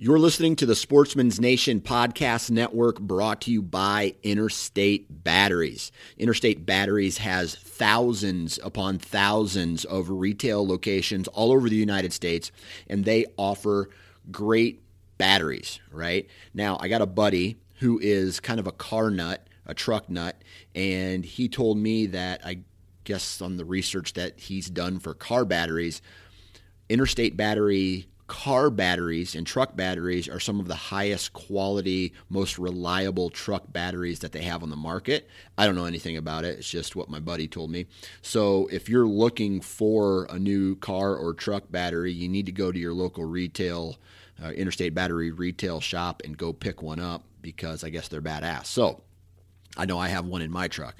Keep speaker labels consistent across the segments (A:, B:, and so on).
A: You're listening to the Sportsman's Nation Podcast Network brought to you by Interstate Batteries. Interstate Batteries has thousands upon thousands of retail locations all over the United States, and they offer great batteries, right? Now, I got a buddy who is kind of a car nut, a truck nut, and he told me that I guess on the research that he's done for car batteries, Interstate Battery car batteries and truck batteries are some of the highest quality, most reliable truck batteries that they have on the market. I don't know anything about it. It's just what my buddy told me. So if you're looking for a new car or truck battery, you need to go to your local retail, uh, interstate battery retail shop and go pick one up because I guess they're badass. So I know I have one in my truck.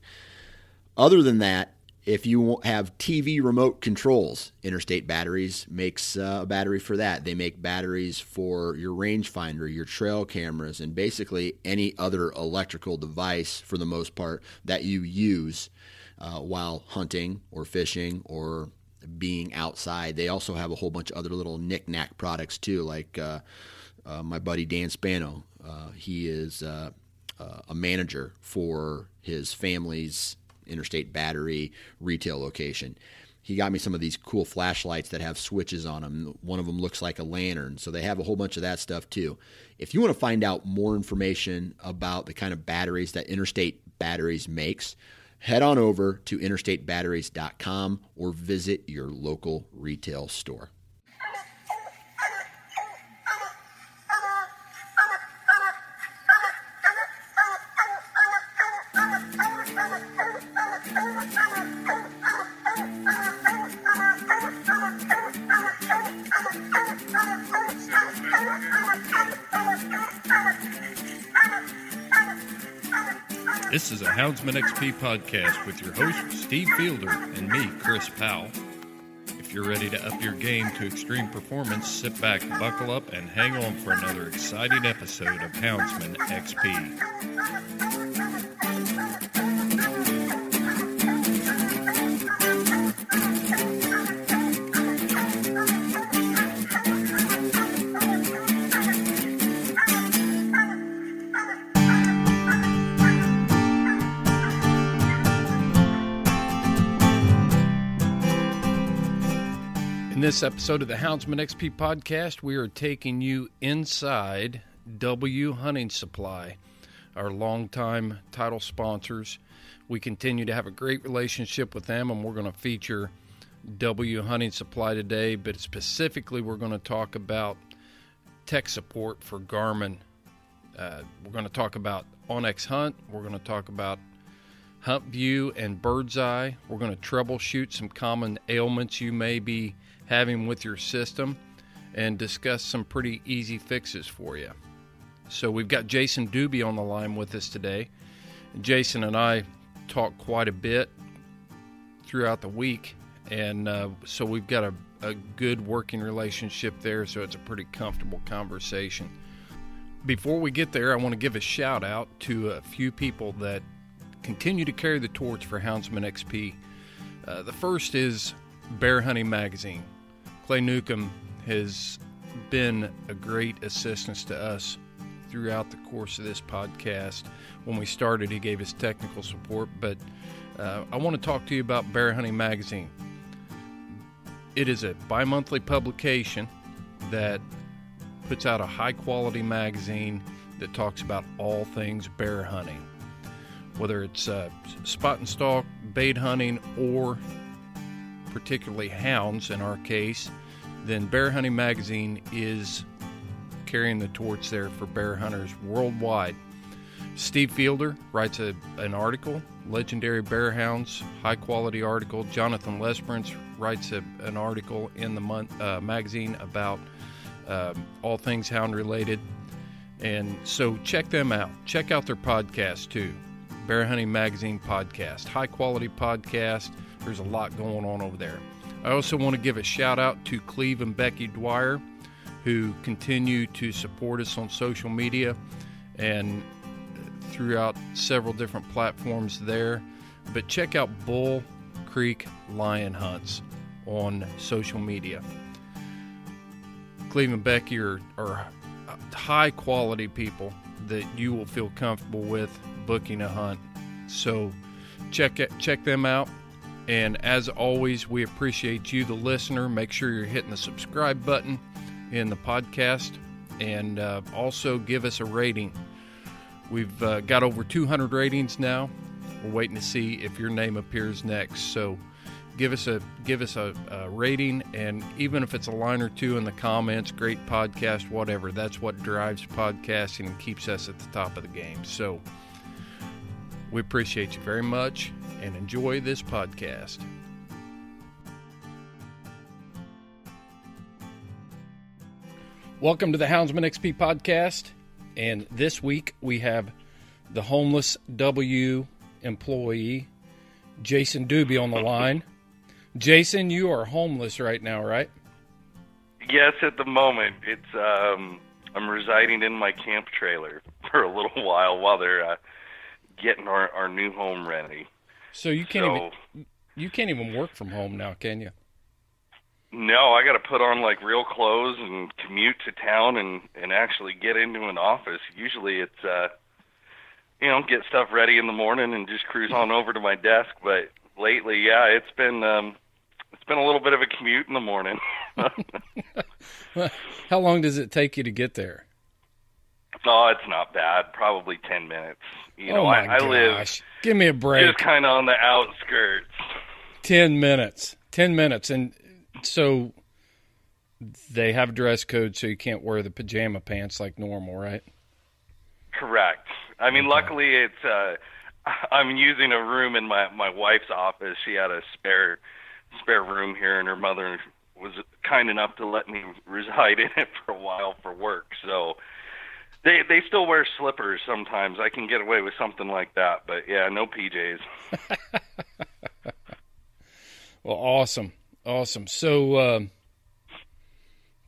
A: Other than that, if you have TV remote controls, Interstate Batteries makes uh, a battery for that. They make batteries for your rangefinder, your trail cameras, and basically any other electrical device for the most part that you use uh, while hunting or fishing or being outside. They also have a whole bunch of other little knickknack products too, like uh, uh my buddy Dan Spano. Uh, he is a manager for his family's Interstate Battery retail location. He got me some of these cool flashlights that have switches on them. One of them looks like a lantern. So they have a whole bunch of that stuff too. If you want to find out more information about the kind of batteries that Interstate Batteries makes, head on over to interstatebatteries.com or visit your local retail store.
B: This is a Houndsman XP podcast with your host, Steve Fielder, and me, Chris Powell. If you're ready to up your game to extreme performance, sit back, buckle up, and hang on for another exciting episode of Houndsman XP. In this episode of the Houndsman XP podcast, we are taking you inside W Hunting Supply, our longtime title sponsors. We continue to have a great relationship with them, and we're going to feature W Hunting Supply today, but specifically, we're going to talk about tech support for Garmin. Uh, we're going to talk about onX Hunt. We're going to talk about Hunt View and Bird's Eye. We're going to troubleshoot some common ailments you may be having with your system and discuss some pretty easy fixes for you. So we've got Jason Doobie on the line with us today. Jason and I talk quite a bit throughout the week, and uh, so we've got a, a good working relationship there, so it's a pretty comfortable conversation. Before we get there, I want to give a shout out to a few people that continue to carry the torch for Houndsman XP. Uh, the first is Bear Hunting Magazine. Clay Newcomb has been a great assistance to us throughout the course of this podcast. When we started, he gave us technical support, but uh, I want to talk to you about Bear Hunting Magazine. It is a bi monthly publication that puts out a high quality magazine that talks about all things bear hunting, whether it's uh, spot and stalk, bait hunting, or particularly hounds in our case, then Bear Hunting Magazine is carrying the torch there for bear hunters worldwide. Steve Fielder writes a, an article, Legendary Bear Hounds, high quality article. Jonathan Lesperance writes a, an article in the month, uh, magazine about uh, all things hound related. And so check them out. Check out their podcast too. Bear Hunting Magazine podcast, high quality podcast. There's a lot going on over there. I also want to give a shout out to Cleve and Becky Dwyer, who continue to support us on social media and throughout several different platforms there. But check out Bull Creek Lion Hunts on social media. Cleve and Becky are, are high quality people that you will feel comfortable with booking a hunt. So check it, check them out. And as always, we appreciate you, the listener. Make sure you're hitting the subscribe button in the podcast and uh, also give us a rating. We've uh, got over 200 ratings now. We're waiting to see if your name appears next. So give us a give us a, a, rating, and even if it's a line or two in the comments, great podcast, whatever. That's what drives podcasting and keeps us at the top of the game. So we appreciate you very much, and enjoy this podcast. Welcome to the Houndsman XP podcast. And this week we have the homeless W employee, Jason Doobie, on the line. Jason, you are homeless right now, right?
C: Yes, at the moment. It's um I'm residing in my camp trailer for a little while while they're uh, getting our, our new home ready.
B: So you can't so, even you can't even work from home now, can you?
C: No, I got to put on like real clothes and commute to town and and actually get into an office. Usually it's uh you know, get stuff ready in the morning and just cruise on over to my desk, but lately, yeah, it's been um it's been a little bit of a commute in the morning.
B: How long does it take you to get there?
C: Oh, it's not bad. Probably ten minutes. You know,
B: oh
C: I,
B: I
C: live.
B: Give me a break.
C: Just kind of on the outskirts.
B: Ten minutes. Ten minutes, and so they have dress code, so you can't wear the pajama pants like normal, right?
C: Correct. I mean, okay. luckily it's. uh I'm using a room in my my wife's office. She had a spare spare room here, and her mother was kind enough to let me reside in it for a while for work. So they they still wear slippers sometimes. I can get away with something like that, but yeah, no PJs.
B: well, awesome, awesome. So, uh,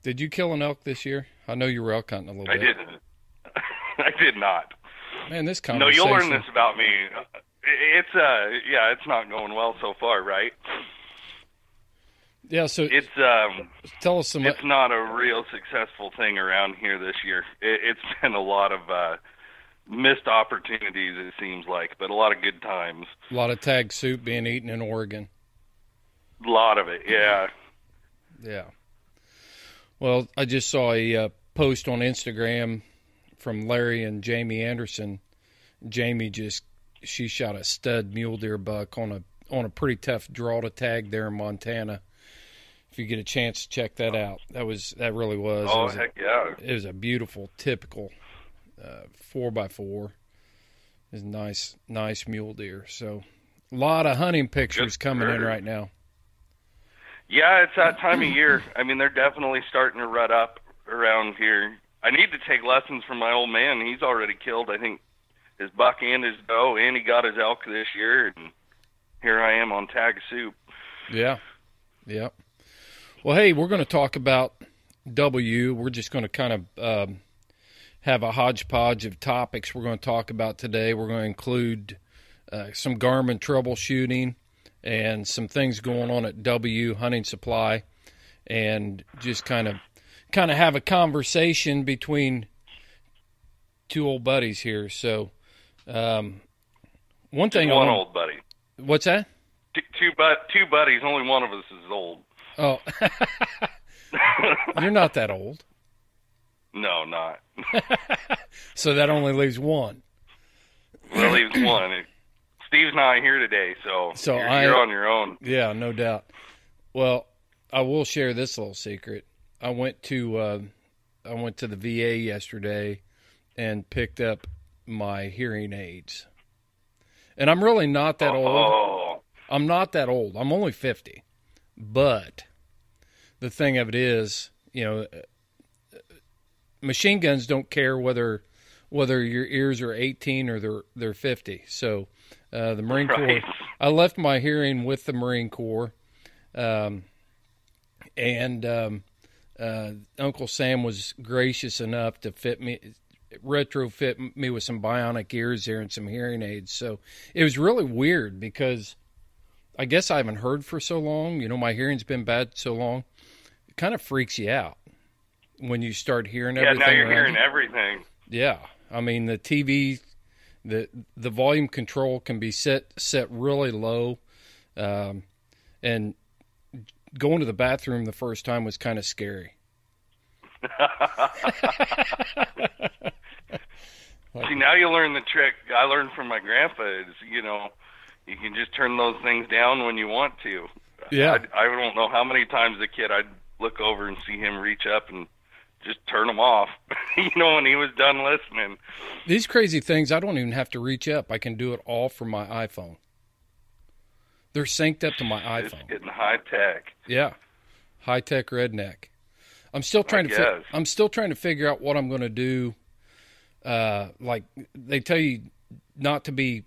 B: did you kill an elk this year? I know you were elk hunting a little
C: I
B: bit.
C: I didn't. I did not.
B: Man, this
C: conversation. No, you'll learn this about me. It's uh, yeah, it's not going well so far, right?
B: Yeah, so
C: it's um,
B: tell us some.
C: It's not a real successful thing around here this year. It, it's been a lot of uh, missed opportunities, it seems like, but a lot of good times.
B: A lot of tag soup being eaten in Oregon.
C: A lot of it, yeah.
B: Yeah. Well, I just saw a uh, post on Instagram from Larry and Jamie Anderson. Jamie just she shot a stud mule deer buck on a on a pretty tough draw to tag there in Montana you get a chance to check that out. That was that really was.
C: Oh
B: was
C: heck
B: a,
C: yeah!
B: It was a beautiful, typical uh, four by four. It's nice, nice mule deer. So a lot of hunting pictures Good coming in right now.
C: Yeah, it's that time of year. I mean, they're definitely starting to rut up around here. I need to take lessons from my old man. He's already killed, I think, his buck and his doe, and he got his elk this year. And here I am on tag soup.
B: Yeah, yeah. Well, hey, we're going to talk about W. We're just going to kind of um, have a hodgepodge of topics we're going to talk about today. We're going to include uh, some Garmin troubleshooting and some things going on at W Hunting Supply, and just kind of kind of have a conversation between two old buddies here. So, um, one thing,
C: one old buddy.
B: What's that?
C: Two, two, but, two buddies. Only one of us is old.
B: Oh, you're not that old.
C: No, not.
B: so that only leaves one.
C: That leaves one. Steve's not here today, so
B: so
C: you're,
B: I,
C: you're on your own.
B: Yeah, no doubt. Well, I will share this little secret. I went to uh, I went to the VA yesterday and picked up my hearing aids. And I'm really not that
C: oh.
B: old. I'm not that old. I'm only 50. But the thing of it is, you know, machine guns don't care whether whether your ears are 18 or they're they're 50. So uh, the Marine
C: right.
B: Corps. I left my hearing with the Marine Corps, um, and um, uh, Uncle Sam was gracious enough to fit me retrofit me with some bionic ears there and some hearing aids. So it was really weird because I guess I haven't heard for so long. You know, my hearing's been bad so long. Kind of freaks you out. when you start hearing
C: Yeah,
B: everything.
C: Yeah, now you're hearing
B: you.
C: everything.
B: Yeah, I mean the TV, the the volume control can be set set really low, um, and going to the bathroom the first time was kind of scary.
C: See, now you learn the trick. I learned from my grandpa is, you know, you can just turn those things down when you want to.
B: Yeah.
C: I, I don't know how many times a kid I'd look over and see him reach up and just turn them off. you know, when he was done listening.
B: These crazy things, I don't even have to reach up. I can do it all from my iPhone. They're synced up to my iPhone.
C: It's getting high tech.
B: Yeah, high tech redneck. I'm still trying to. Fi- I'm still trying to figure out what I'm going to do. Uh, like they tell you not to be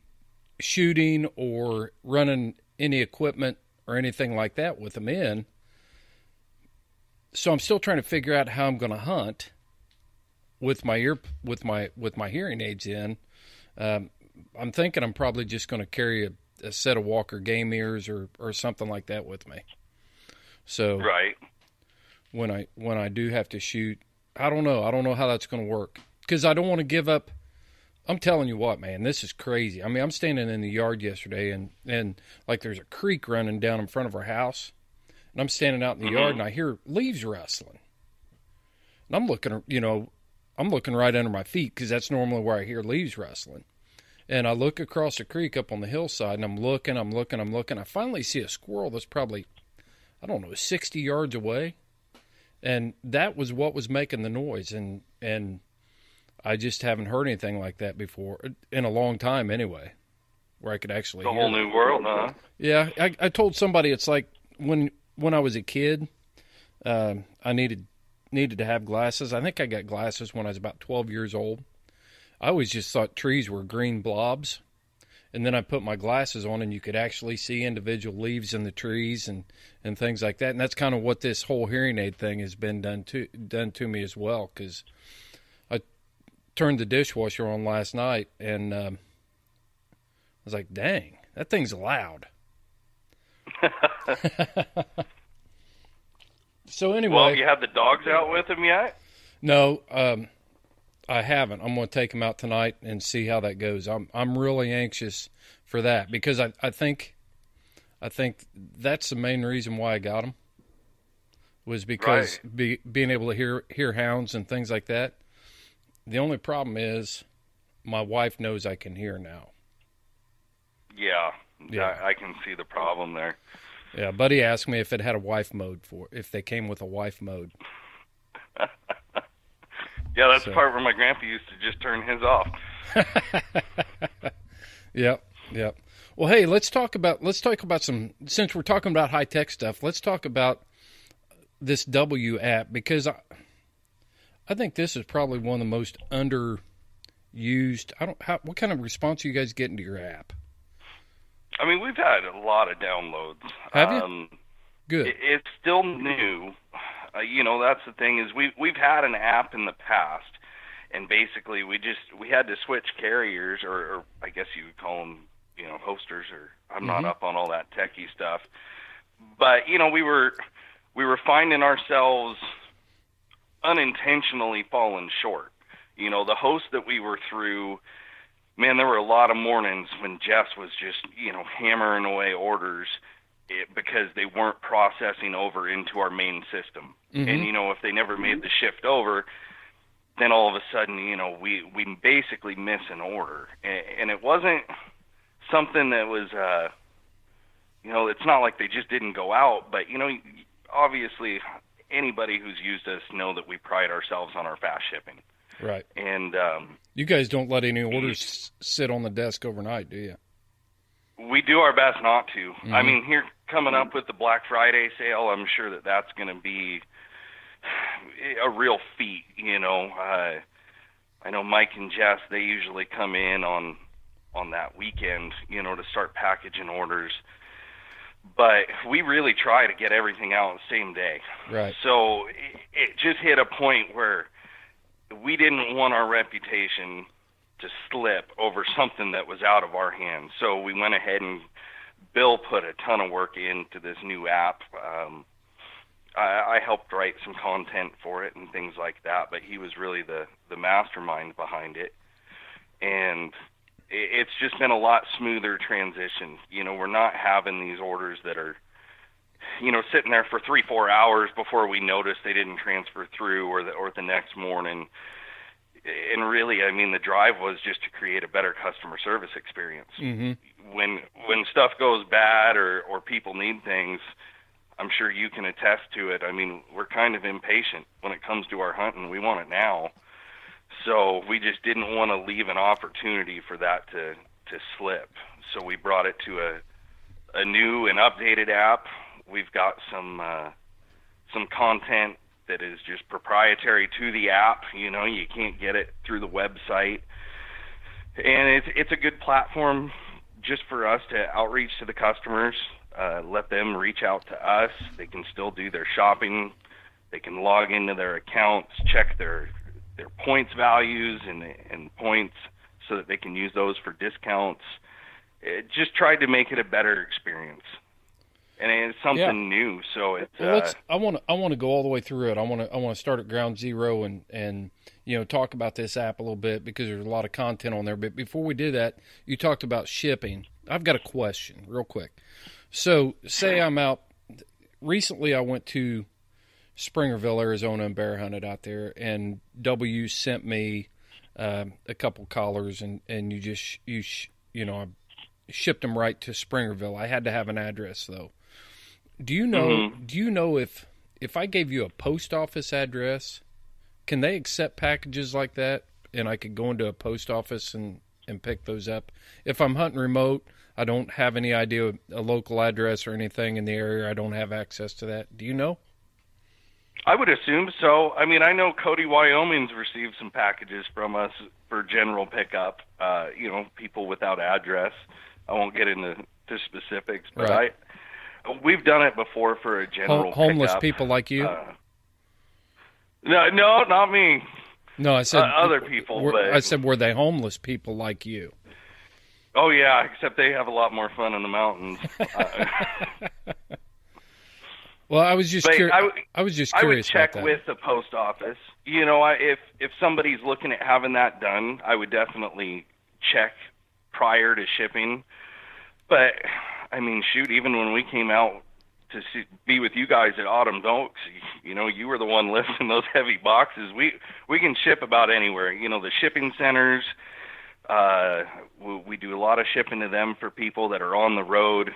B: shooting or running any equipment or anything like that with them in. So I'm still trying to figure out how I'm going to hunt with my ear with my with my hearing aids in. Um, I'm thinking I'm probably just going to carry a, a set of Walker game ears or or something like that with me. So
C: Right.
B: when I when I do have to shoot, I don't know. I don't know how that's going to work because I don't want to give up. I'm telling you what, man, this is crazy. I mean, I'm standing in the yard yesterday and and like there's a creek running down in front of our house, and I'm standing out in the
C: Mhm.
B: yard and I hear leaves rustling. And I'm looking, you know, I'm looking right under my feet because that's normally where I hear leaves rustling. And I look across the creek up on the hillside and I'm looking, I'm looking, I'm looking. I finally see a squirrel that's probably, I don't know, 60 yards away and that was what was making the noise and and I just haven't heard anything like that before in a long time anyway where I could actually hear
C: whole new world, huh?
B: Yeah, I, I told somebody it's like when when I was a kid, um, I needed needed to have glasses. I think I got glasses when I was about twelve years old. I always just thought trees were green blobs, and then I put my glasses on, and you could actually see individual leaves in the trees and and things like that. And that's kind of what this whole hearing aid thing has been done to done to me as well. Because I turned the dishwasher on last night, and um, I was like, "Dang, that thing's loud." so anyway,
C: Well, have you had the dogs out with him yet?
B: no, um, I haven't. I'm going to take them out tonight and see how that goes. I'm I'm really anxious for that because I, I think I think that's the main reason why I got them was because be, being able to hear hear hounds and things like that. The only problem is my wife knows I can hear now.
C: Yeah.
B: Yeah.
C: I, I can see the problem there.
B: Yeah, Buddy asked me if it had a wife mode for if they came with a wife mode.
C: Yeah, that's
B: So-
C: the part where my grandpa used to just turn his off.
B: Yep, yep. Well, hey, let's talk about let's talk about some since we're talking about high tech stuff. Let's talk about this W app because I I think this is probably one of the most underused. I don't how what kind of response are you guys getting to your app?
C: I mean, we've had a lot of downloads.
B: Have you?
C: Um,
B: Good.
C: it, it's still new. Uh, you know, that's the thing is we we've had an app in the past, and basically we just we had to switch carriers, or, or I guess you would call them, you know, hosters. Or I'm not
B: Mhm.
C: up on all that techie stuff, but you know, we were we were finding ourselves unintentionally falling short. You know, the host that we were through man, there were a lot of mornings when Jess was just, you know, hammering away orders it, because they weren't processing over into our main system.
B: Mhm.
C: And you know, if they never made the shift over, then all of a sudden, you know, we we basically miss an order, and, and it wasn't something that was, uh, you know, it's not like they just didn't go out, but you know, obviously, anybody who's used us know that we pride ourselves on our fast shipping,
B: Right.
C: and um,
B: You guys don't let any orders s- sit on the desk overnight, do you?
C: We do our best not to. I
B: Mhm.
C: mean, here coming up with the Black Friday sale, I'm sure that that's going to be a real feat. You know, uh, I know Mike and Jess they usually come in on on that weekend, you know, to start packaging orders. But we really try to get everything out the same day.
B: Right.
C: So it, it just hit a point where we didn't want our reputation to slip over something that was out of our hands. So we went ahead and Bill put a ton of work into this new app. Um, I, I helped write some content for it and things like that, but he was really the the mastermind behind it, and it, it's just been a lot smoother transition. You know, we're not having these orders that are, you know, sitting there for three four hours before we noticed they didn't transfer through, or the or the next morning. And really, I mean, the drive was just to create a better customer service experience.
B: Mm-hmm.
C: When when stuff goes bad or or people need things, I'm sure you can attest to it. I mean, we're kind of impatient when it comes to our hunting. We want it now. So we just didn't want to leave an opportunity for that to to slip. So we brought it to a a new and updated app. We've got some uh, some content that is just proprietary to the app. You know, you can't get it through the website, and it's it's a good platform just for us to outreach to the customers uh, let them reach out to us. They can still do their shopping. They can log into their accounts, check their their points values and and points, so that they can use those for discounts. It just tried to make it a better experience, and it's something
B: Yeah.
C: new. So it's
B: Well,
C: uh,
B: I want to. I want to go all the way through it. I want to. I want to start at ground zero and and you know talk about this app a little bit because there's a lot of content on there. But before we do that, you talked about shipping. I've got a question, real quick. So, say I'm out. Recently, I went to Springerville, Arizona, and bear hunted out there, and W sent me um, a couple collars, and and you just you sh- you know I shipped them right to Springerville. I had to have an address though. Do you know?
C: Mhm.
B: Do you know if if I gave you a post office address, can they accept packages like that? And I could go into a post office and and pick those up. If I'm hunting remote, I don't have any idea of a local address or anything in the area. I don't have access to that. Do you know?
C: I would assume so. I mean, I know Cody, Wyoming's received some packages from us for general pickup. Uh, you know, people without address. I won't get into to specifics, but
B: Right.
C: We've done it before for a general
B: homeless
C: pickup.
B: people like you?
C: Uh, no, no, not me.
B: no, I said
C: uh, other people,
B: were-
C: but-
B: I said were they homeless people like you?
C: Oh yeah, except they have a lot more fun in the mountains.
B: Well, I was just curious.
C: I
B: I, was just curious.
C: I would check with the post office. You know, I, if if somebody's looking at having that done, I would definitely check prior to shipping. But I mean, shoot, even when we came out to see, be with you guys at Autumn Oaks, you know, you were the one lifting those heavy boxes. We we can ship about anywhere. You know, the shipping centers. Uh, we, we do a lot of shipping to them for people that are on the road.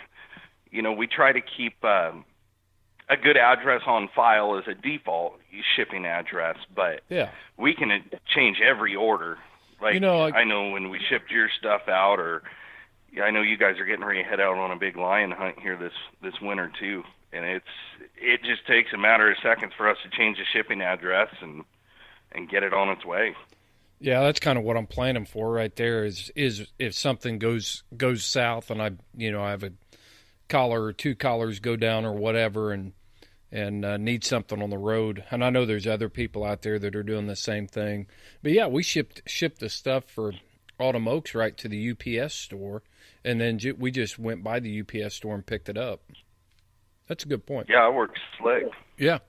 C: You know, we try to keep. Um, a good address on file as a default shipping address, but
B: Yeah.
C: we can uh, change every order. Like
B: You know, like-
C: I know when we shipped your stuff out, or yeah, I know you guys are getting ready to head out on a big lion hunt here this this winter too, and it's it just takes a matter of seconds for us to change the shipping address and and get it on its way.
B: Yeah, that's kind of what I'm planning for right there. Is is if something goes goes south and I you know I have a collar or two collars go down or whatever and and uh, need something on the road. And I know there's other people out there that are doing the same thing. But yeah, we shipped shipped the stuff for Autumn Oaks right to the UPS store, and then ju- we just went by the UPS store and picked it up. That's a good point.
C: Yeah, it works slick.
B: Yeah,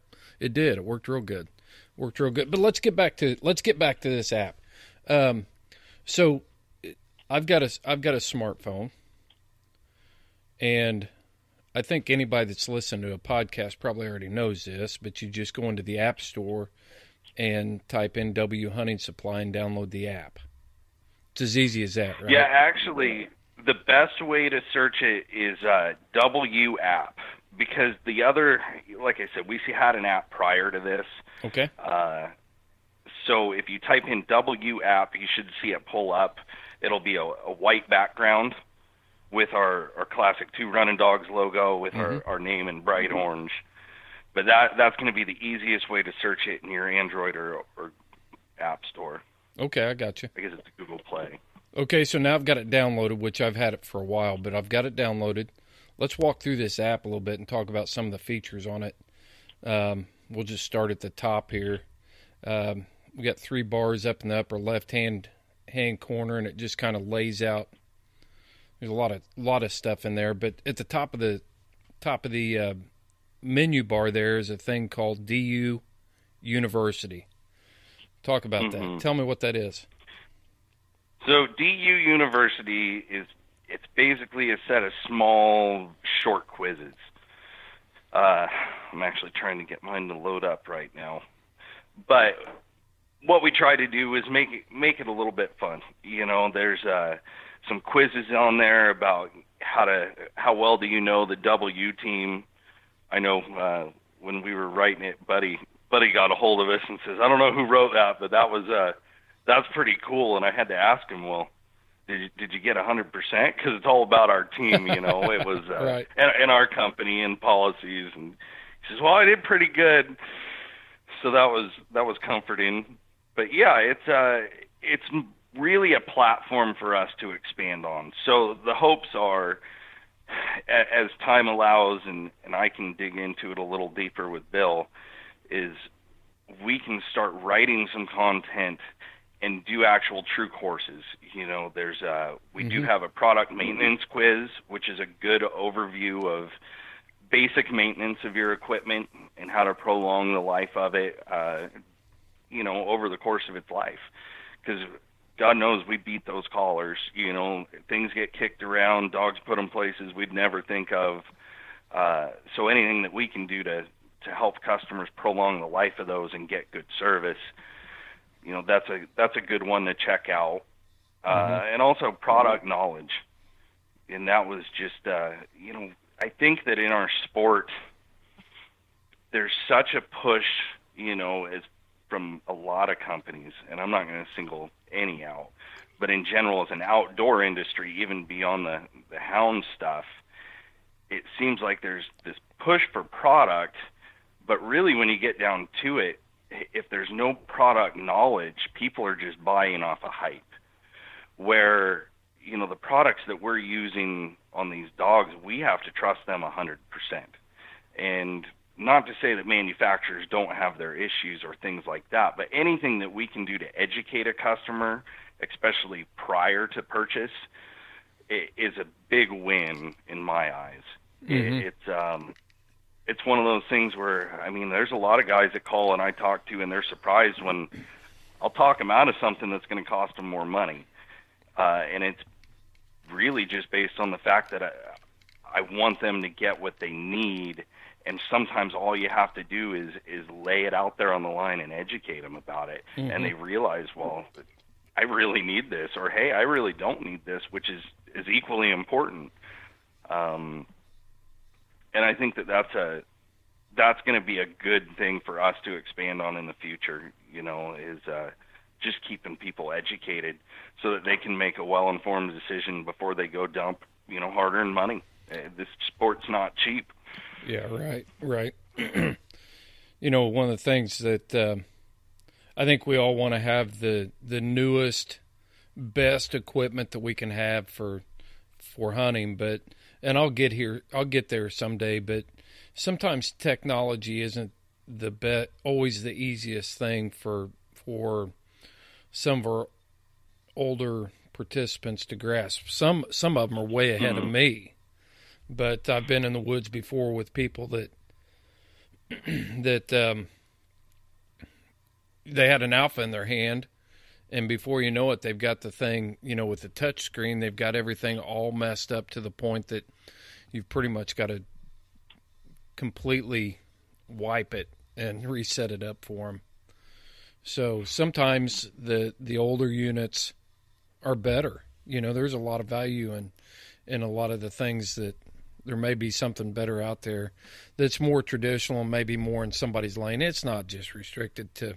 B: it did. It worked real good. Worked real good. But let's get back to let's get back to this app. Um, so I've got a I've got a smartphone, and I think anybody that's listened to a podcast probably already knows this. But you just go into the app store and type in W Hunting Supply and download the app. It's as easy as that, right?
C: Yeah, actually, the best way to search it is uh, W app because the other, like I said, we had an app prior to this.
B: Okay.
C: Uh, so if you type in W app, you should see it pull up. It'll be a, a white background with our, our classic two running dogs logo with our, our name in bright orange. But that that's going to be the easiest way to search it in your Android or, or App Store.
B: Okay, I got you.
C: I guess it's Google Play.
B: Okay, so now I've got it downloaded, which I've had it for a while, but I've got it downloaded. Let's walk through this app a little bit and talk about some of the features on it. Um, we'll just start at the top here. Um, we got three bars up in the upper left hand hand corner, and it just kind of lays out. There's a lot of lot of stuff in there, but at the top of the top of the uh, menu bar there is a thing called DU University. Talk about mm-hmm. that. Tell me what that is.
C: So DU University is it's basically a set of small short quizzes. Uh, I'm actually trying to get mine to load up right now, but what we try to do is make it make it a little bit fun. You know, there's uh, some quizzes on there about how to how well do you know the W team. I know uh, when we were writing it, Buddy Buddy got a hold of us and says, I don't know who wrote that, but that was uh, that's pretty cool. And I had to ask him, well, did you, did you get a hundred percent? Because it's all about our team, you know. It was uh, right. and, and our company and policies. And he says, well, I did pretty good. So that was that was comforting. But yeah, it's uh, it's really a platform for us to expand on. So the hopes are, as time allows, and and I can dig into it a little deeper with Bill, is we can start writing some content and do actual true courses. You know, there's uh we mm-hmm. do have a product maintenance quiz, which is a good overview of basic maintenance of your equipment and how to prolong the life of it. Uh, you know, over the course of its life, because God knows we beat those collars. You know, things get kicked around, dogs put in places we'd never think of. Uh, so anything that we can do to to help customers prolong the life of those and get good service you know that's a that's a good one to check out uh, mm-hmm. and also product knowledge and that was just uh, you know I think that in our sport there's such a push you know as from a lot of companies and I'm not going to single any out but in general as an outdoor industry even beyond the the hound stuff it seems like there's this push for product but really when you get down to it if there's no product knowledge, people are just buying off a of hype. Where you know the products that we're using on these dogs, we have to trust them a hundred percent. And not to say that manufacturers don't have their issues or things like that, but anything that we can do to educate a customer, especially prior to purchase, is a big win in my eyes. Mm-hmm. It's um, it's one of those things where I mean, there's a lot of guys that call and I talk to, and they're surprised when I'll talk them out of something that's going to cost them more money, uh, and it's really just based on the fact that I, I want them to get what they need, and sometimes all you have to do is is lay it out there on the line and educate them about it, mm-hmm. and they realize, well, I really need this, or hey, I really don't need this, which is is equally important. Um, and I think that that's a that's going to be a good thing for us to expand on in the future. You know, is uh, just keeping people educated so that they can make a well-informed decision before they go dump you know hard-earned money. Uh, this sport's not cheap.
B: Yeah, right, right. you know, one of the things that uh, I think we all want to have the the newest, best equipment that we can have for for hunting, but and I'll get here, I'll get there someday. But sometimes technology isn't the bet always the easiest thing for for some of our older participants to grasp. Some some of them are way ahead mm-hmm. of me, but I've been in the woods before with people that that um, they had an alpha in their hand and before you know it they've got the thing you know with the touch screen they've got everything all messed up to the point that you've pretty much got to completely wipe it and reset it up for them so sometimes the the older units are better. You know there's a lot of value in in a lot of the things that there may be something better out there that's more traditional and maybe more in somebody's lane. It's not just restricted to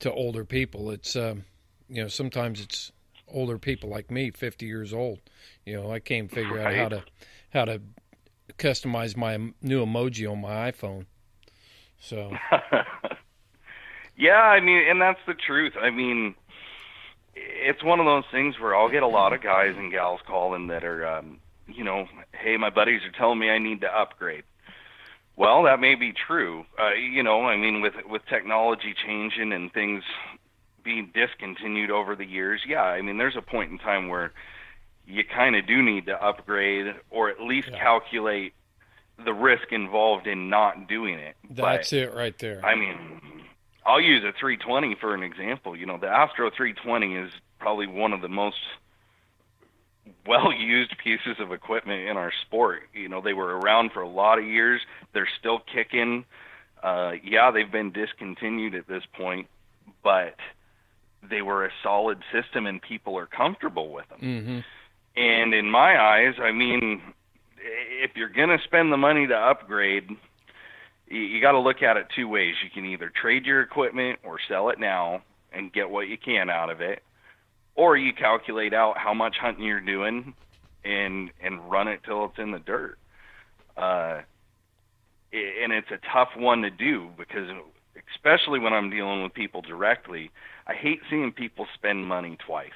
B: to older people. It's um, you know, sometimes it's older people like me, 50 years old. You know, I can't figure right. out how to how to customize my new emoji on my iPhone. So
C: Yeah, I mean, and that's the truth. I mean, it's one of those things where I'll get a lot of guys and gals calling that are um, you know, hey, my buddies are telling me I need to upgrade. Well, that may be true. Uh, you know, I mean, with with technology changing and things being discontinued over the years, yeah, I mean, there's a point in time where you kind of do need to upgrade or at least yeah. calculate the risk involved in not doing it.
B: That's
C: but,
B: it right there.
C: I mean, I'll use a 320 for an example. You know, the Astro 320 is probably one of the most well used pieces of equipment in our sport. You know, they were around for a lot of years. They're still kicking. Uh, yeah, they've been discontinued at this point, but they were a solid system and people are comfortable with them.
B: Mm-hmm.
C: And in my eyes, I mean, if you're going to spend the money to upgrade, you, you got to look at it two ways. You can either trade your equipment or sell it now and get what you can out of it, or you calculate out how much hunting you're doing and and run it till it's in the dirt. Uh, and it's a tough one to do because especially when I'm dealing with people directly, I hate seeing people spend money twice.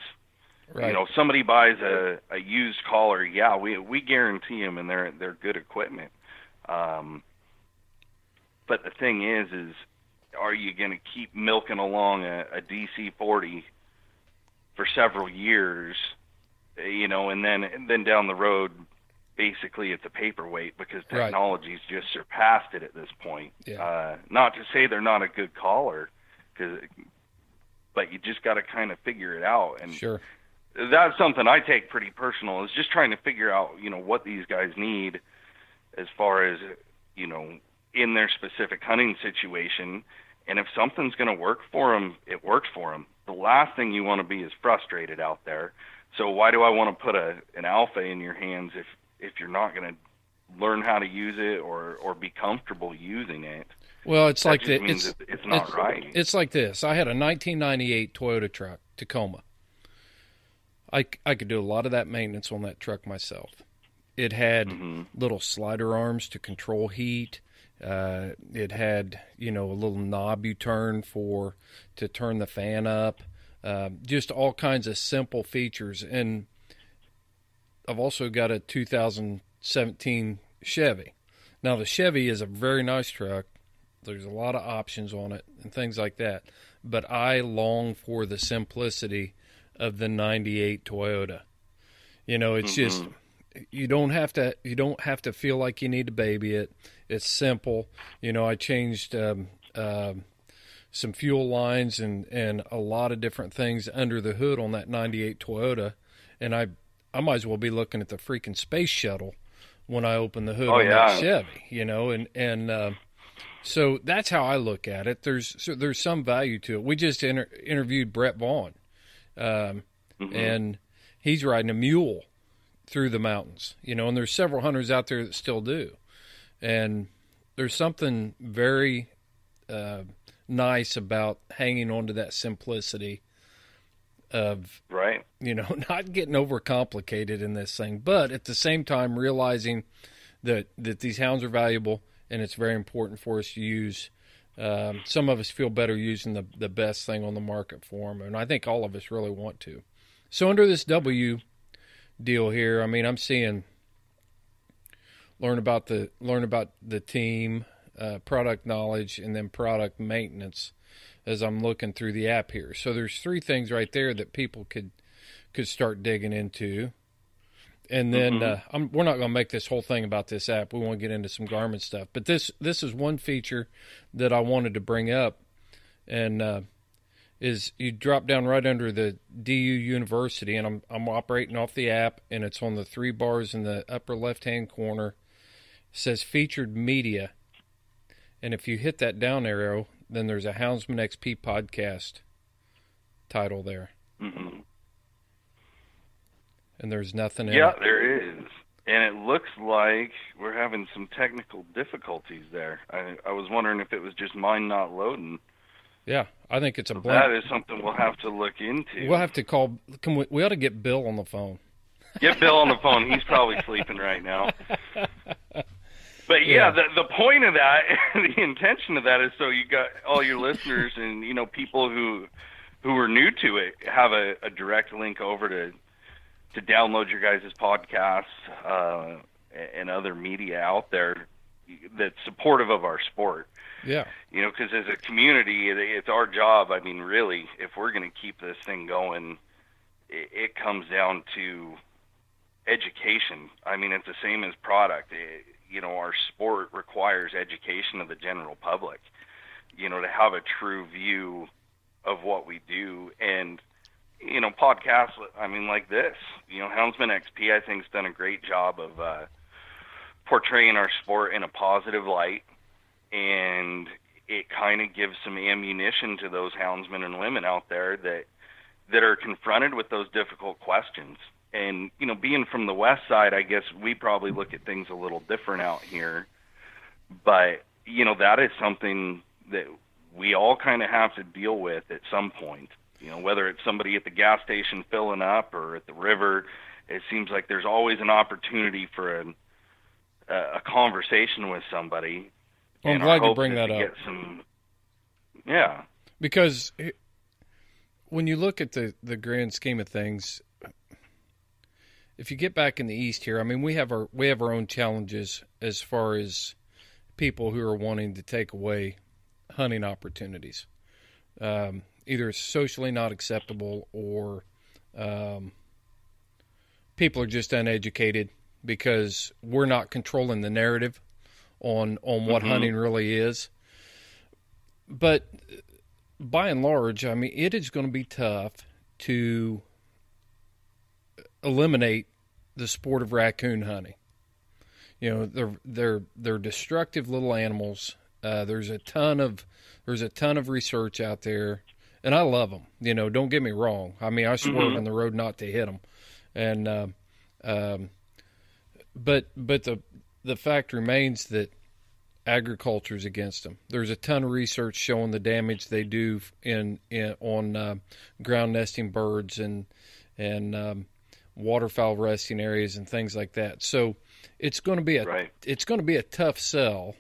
B: Right.
C: You know, somebody buys a, a used collar, yeah, we we guarantee them, and they're they're good equipment. Um, but the thing is, is are you going to keep milking along a, a DC 40 for several years, you know, and then and then down the road, basically it's a paperweight because
B: Right.
C: technology's just surpassed it at this point.
B: Yeah.
C: Uh, not to say they're not a good collar, cause, but you just got to kind of figure it out. And
B: Sure.
C: that's something I take pretty personal is just trying to figure out, you know, what these guys need as far as, you know, in their specific hunting situation. And if something's going to work for them, it works for them. The last thing you want to be is frustrated out there. So why do I want to put a an alpha in your hands if if you're not going to learn how to use it or or be comfortable using it?
B: Well, it's
C: That
B: like the,
C: means
B: it's
C: it's not
B: it's,
C: right.
B: It's like this. I had a 1998 Toyota truck, Tacoma. I, I could do a lot of that maintenance on that truck myself. It had
C: Mm-hmm.
B: little slider arms to control heat. Uh, it had you know a little knob you turn for to turn the fan up. Uh, just all kinds of simple features. And I've also got a 2017 Chevy. Now the Chevy is a very nice truck. There's a lot of options on it and things like that. But I long for the simplicity of the 98 Toyota. You know, it's just you don't have to you don't have to feel like you need to baby it. It's simple. You know, I changed um, um some fuel lines and and a lot of different things under the hood on that 98 Toyota and I I might as well be looking at the freaking space shuttle when I open the hood
C: Oh,
B: on that. Chevy, you know, and and uh, so that's how I look at it. There's so there's some value to it. We just inter- interviewed Brett Vaughn, um, and he's riding a mule through the mountains, you know, and there's several hunters out there that still do, and there's something very uh, nice about hanging on to that simplicity of
C: Right.
B: you know, not getting overcomplicated in this thing, but at the same time realizing that that these hounds are valuable and it's very important for us to use. Um, some of us feel better using the the best thing on the market for them, and I think all of us really want to. So under this W deal here, I mean, I'm seeing learn about the learn about the team, uh, product knowledge, and then product maintenance as I'm looking through the app here. So there's three things right there that people could could start digging into. And then uh, I'm, we're not going to make this whole thing about this app. We want to get into some Garmin stuff, but this this is one feature that I wanted to bring up, and uh, is you drop down right under the DU University, and I'm I'm operating off the app, and it's on the three bars in the upper left hand corner. It says featured media, and if you hit that down arrow, then there's a Houndsman XP podcast title there,
C: hmm
B: and there's nothing in
C: Yeah,
B: it.
C: there is. And it looks like we're having some technical difficulties there. I, I was wondering if it was just mine not loading.
B: Yeah, I think it's a
C: That
B: blank.
C: is something we'll have to look into.
B: We'll have to call. Can we, we ought to get Bill on the phone.
C: Get Bill on the phone. He's probably sleeping right now. But yeah,
B: Yeah.
C: the the point of that, the intention of that is so you got all your listeners and you know people who who are new to it have a, a direct link over to to download your guys' podcasts uh, and other media out there that's supportive of our sport.
B: Yeah,
C: You know, because as a community, it, it's our job. I mean, really, if we're going to keep this thing going, it, it comes down to education. I mean, it's the same as product. It, you know our sport requires education of the general public. You know, to have a true view of what we do and you know podcasts i mean like this. You know houndsman xp i think's done a great job of uh portraying our sport in a positive light. And it kind of gives some ammunition to those houndsmen and women out there that that are confronted with those difficult questions. And you know being from the west side i guess we probably look at things a little different out here. But you know that is something that we all kind of have to deal with at some point you know whether it's somebody at the gas station filling up or at the river it seems like there's always an opportunity for an, a, a conversation with somebody.
B: Well, i'm glad you bring that up.
C: get some yeah.
B: Because it- when you look at the the grand scheme of things if you get back in the east here i mean we have our we have our own challenges as far as people who are wanting to take away hunting opportunities. Um, either socially not acceptable or um, people are just uneducated because we're not controlling the narrative on on what
C: Mhm.
B: hunting really is but by and large, I mean, it is going to be tough to eliminate the sport of raccoon hunting. You know, they're they're they're destructive little animals. Uh, there's a ton of there's a ton of research out there, and I love them. You know, don't get me wrong. I mean, I swerve
C: Mhm.
B: on the road not to hit them, and um, um, but but the the fact remains that agriculture is against them. There's a ton of research showing the damage they do in, in on uh, ground nesting birds and and um, waterfowl resting areas and things like that. So it's going to be a
C: right
B: it's going to be a tough sell,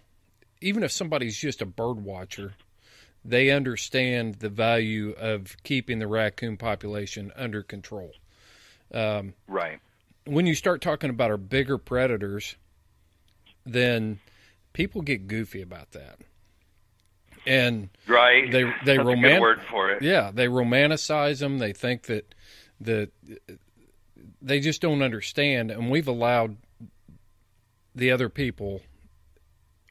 B: even if somebody's just a bird watcher. They understand the value of keeping the raccoon population under control. Um,
C: right
B: when you start talking about our bigger predators, then people get goofy about that. And
C: right
B: They- they roman-
C: word for it
B: yeah, they romanticize them. They think that that they just don't understand, and we've allowed the other people,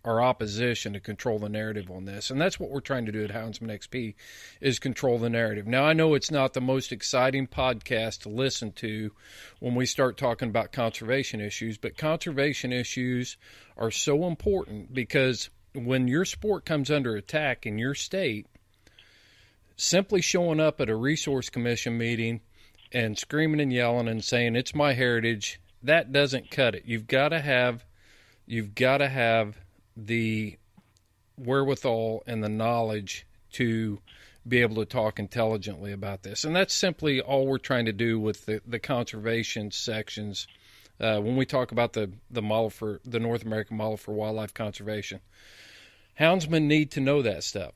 B: our opposition, to control the narrative on this, and that's what we're trying to do at Houndsman XP, is control the narrative. Now, I know it's not the most exciting podcast to listen to when we start talking about conservation issues, but conservation issues are so important because when your sport comes under attack in your state simply showing up at a resource commission meeting and screaming and yelling and saying it's my heritage that doesn't cut it you've got to have you've got to have the wherewithal and the knowledge to be able to talk intelligently about this and that's simply all we're trying to do with the, the conservation sections uh, when we talk about the, the model for the North American model for wildlife conservation. Houndsmen need to know that stuff.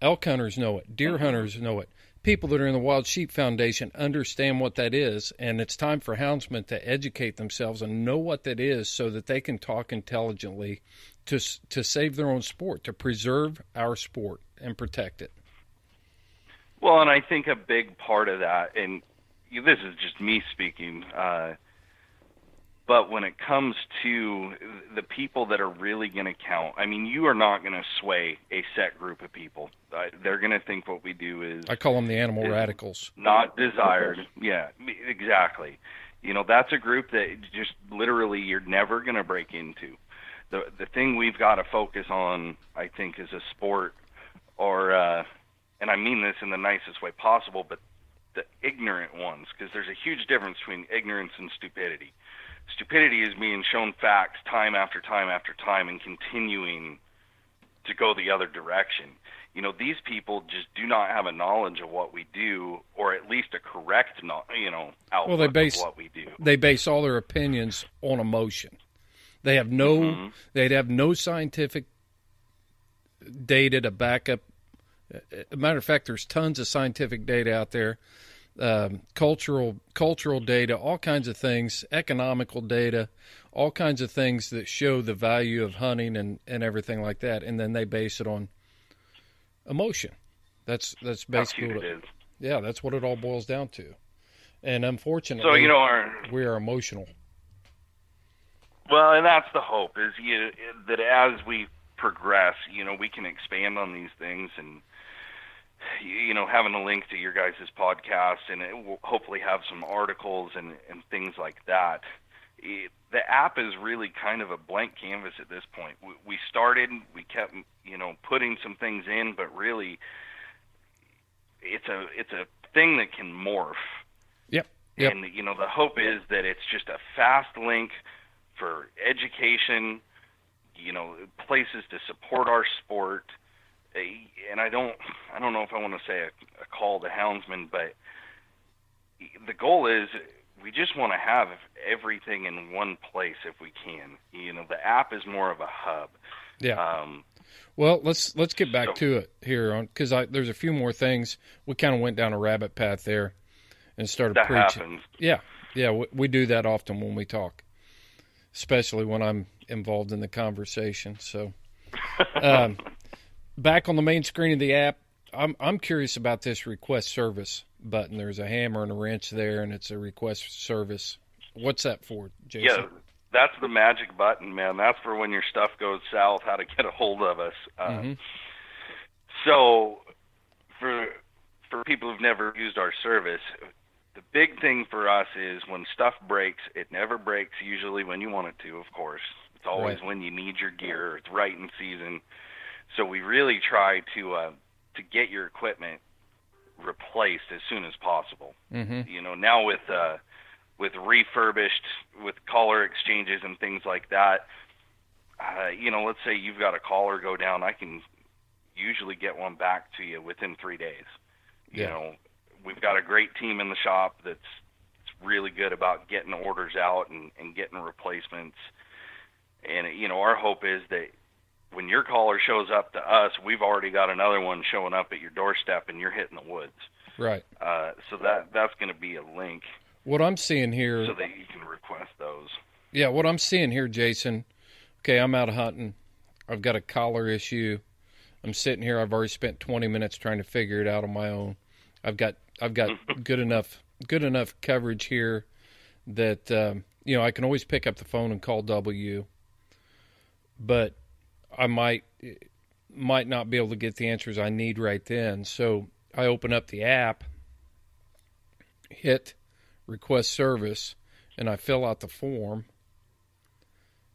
B: Elk hunters know it. Deer hunters know it. People that are in the Wild Sheep Foundation understand what that is, and it's time for houndsmen to educate themselves and know what that is, so that they can talk intelligently to to save their own sport, to preserve our sport and protect it.
C: Well, and I think a big part of that, and this is just me speaking, uh, but when it comes to the people that are really going to count, I mean, you are not going to sway a set group of people. Uh, they're going to think what we do is
B: I call them the animal radicals.
C: not desired. Yeah, exactly. You know, that's a group that just literally you're never going to break into. The the thing we've got to focus on, I think, is a sport, or uh, and I mean this in the nicest way possible, but the ignorant ones, because there's a huge difference between ignorance and stupidity. Stupidity is being shown facts time after time after time and continuing to go the other direction you know these people just do not have a knowledge of what we do or at least a correct no, you know outlook
B: Well, they base-
C: of what we do
B: They base all their opinions on emotion. They have no
C: Mhm.
B: they'd have no scientific data to back up. A matter of fact, there's tons of scientific data out there, um, cultural cultural data, all kinds of things, economical data, all kinds of things that show the value of hunting and, and everything like that, and then they base it on emotion. That's that's basically what
C: it
B: yeah, that's what it all boils down to. And unfortunately,
C: so you know our
B: we are emotional.
C: Well, and that's the hope is you that as we progress, you know, we can expand on these things and you know having a link to your guys' podcast and it will hopefully have some articles and and things like that. It, the app is really kind of a blank canvas at this point. We, we started, we kept you know putting some things in, but really it's a it's a thing that can morph.
B: Yep. Yep.
C: And you know the hope is that it's just a fast link for education, you know, places to support our sport. And I don't I don't know if I want to say a, a call to houndsmen, but the goal is we just want to have everything in one place if we can. You know, the app is more of a hub.
B: Yeah. Um, well, let's let's get back so, to it here on because there's a few more things. We kind of went down a rabbit path there and started
C: that
B: preaching.
C: Happens.
B: Yeah, yeah, we, we, do that often when we talk, especially when I'm involved in the conversation. So, um, back on the main screen of the app, I'm I'm curious about this request service button. There's a hammer and a wrench there, and it's a request service. What's that for, Jason?
C: Yeah, that's the magic button, man. That's for when your stuff goes south, how to get a hold of us. Uh, mm-hmm. So, for for people who've never used our service, the big thing for us is when stuff breaks, it never breaks usually when you want it to, of course. It's always right. when you need your gear. It's right in season. So we really try to uh, to get your equipment replaced as soon as possible.
B: Mm-hmm.
C: You know, now with uh, with refurbished, with collar exchanges and things like that. Uh, you know, let's say you've got a collar go down, I can usually get one back to you within three days. You
B: yeah.
C: know, we've got a great team in the shop that's really good about getting orders out and, and getting replacements. And you know, our hope is that when your collar shows up to us, we've already got another one showing up at your doorstep, and you're hitting the woods.
B: Right.
C: Uh, so that that's going to be a link.
B: What I'm seeing here,
C: so that you can request those.
B: Yeah, what I'm seeing here, Jason. Okay, I'm out hunting. I've got a collar issue. I'm sitting here. I've already spent 20 minutes trying to figure it out on my own. I've got I've got good enough good enough coverage here that um, you know I can always pick up the phone and call W. But I might might not be able to get the answers I need right then. So I open up the app, hit request service, and I fill out the form.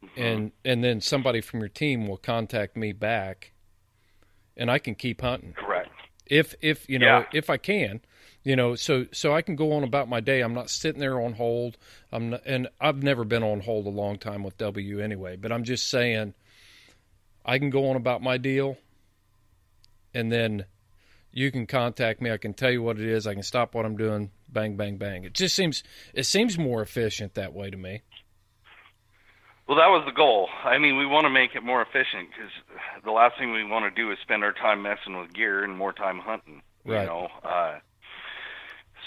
B: Mm-hmm. And and then somebody from your team will contact me back, and I can keep hunting. If if you know yeah. if I can, you know, so so I can go on about my day. I'm not sitting there on hold. I'm not, and I've never been on hold a long time with W anyway. But I'm just saying I can go on about my deal, and then you can contact me. I can tell you what it is. I can stop what I'm doing. Bang, bang, bang. It just seems it seems more efficient that way to me.
C: Well, that was the goal. I mean, we want to make it more efficient because the last thing we want to do is spend our time messing with gear and more time hunting.
B: Right.
C: You know. Uh,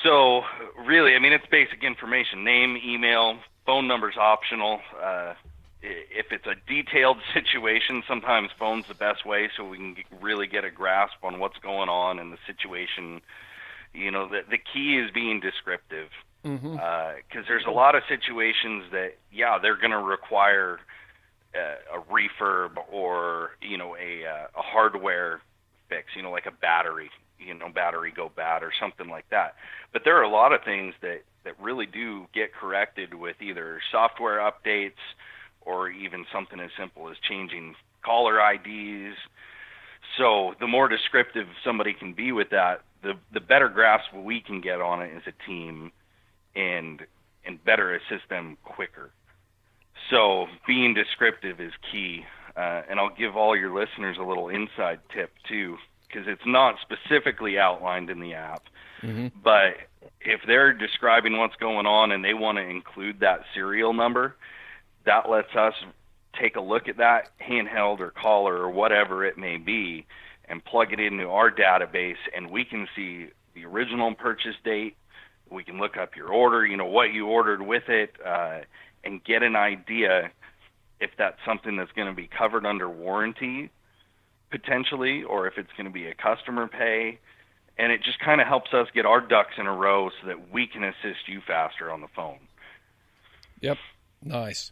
C: so really, I mean, it's basic information: name, email, phone number's optional. Uh, if it's a detailed situation, sometimes phone's the best way so we can really get a grasp on what's going on in the situation. You know, the the key is being descriptive because
B: mm-hmm. uh,
C: there's a lot of situations that yeah they're going to require uh, a refurb or you know a uh, a hardware fix, you know, like a battery, you know, battery go bad or something like that. But there are a lot of things that that really do get corrected with either software updates or even something as simple as changing collar IDs. So the more descriptive somebody can be with that, the the better grasp we can get on it as a team, and and better assist them quicker. So being descriptive is key, uh, and I'll give all your listeners a little inside tip too, because it's not specifically outlined in the app,
B: mm-hmm.
C: but if they're describing what's going on and they want to include that serial number, that lets us take a look at that handheld or collar or whatever it may be and plug it into our database and we can see the original purchase date we can look up your order you know what you ordered with it uh, and get an idea if that's something that's going to be covered under warranty potentially or if it's going to be a customer pay. And it just kind of helps us get our ducks in a row so that we can assist you faster on the phone.
B: Yep. Nice.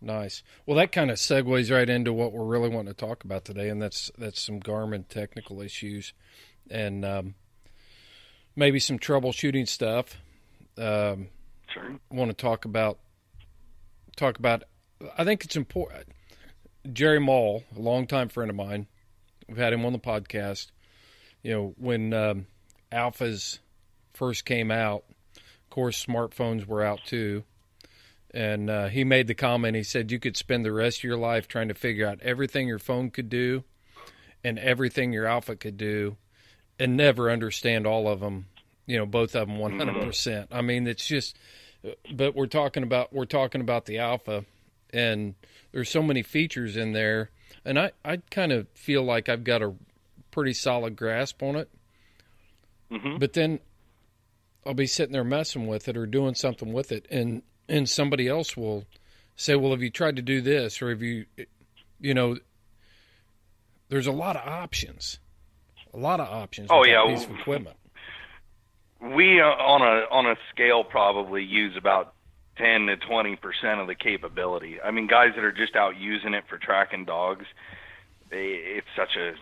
B: Nice. Well, that kind of segues right into what we're really wanting to talk about today, and that's that's some Garmin technical issues, and um, maybe some troubleshooting stuff. Um,
C: Sure.
B: want to talk about talk about. I think it's important. Jerry Mall, a longtime friend of mine, we've had him on the podcast. You know, when um, Alphas first came out, of course, smartphones were out too. And uh, he made the comment. He said you could spend the rest of your life trying to figure out everything your phone could do, and everything your Alpha could do, and never understand all of them. You know, both of them one hundred percent. I mean, it's just. But we're talking about we're talking about the Alpha, and there's so many features in there, and I I kind of feel like I've got a pretty solid grasp on it.
C: Mhm.
B: But then I'll be sitting there messing with it or doing something with it, and and somebody else will say, "Well, have you tried to do this, or have you, you know?" There's a lot of options, a lot of options.
C: Oh, yeah.
B: piece of equipment.
C: We uh, on a on a scale probably use about ten to twenty percent of the capability. I mean, guys that are just out using it for tracking dogs, they, it's such a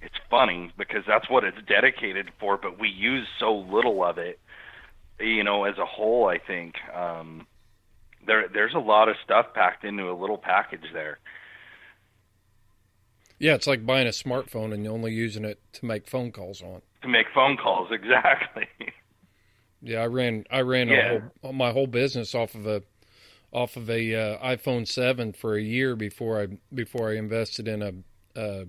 C: it's funny because that's what it's dedicated for. But we use so little of it, you know, as a whole. I think um, there there's a lot of stuff packed into a little package there.
B: Yeah, it's like buying a smartphone and only using it to make phone calls on.
C: To make phone calls, exactly.
B: Yeah, I ran I ran
C: Yeah.
B: a whole, my whole business off of a off of a uh, iPhone seven for a year before I before I invested in a uh,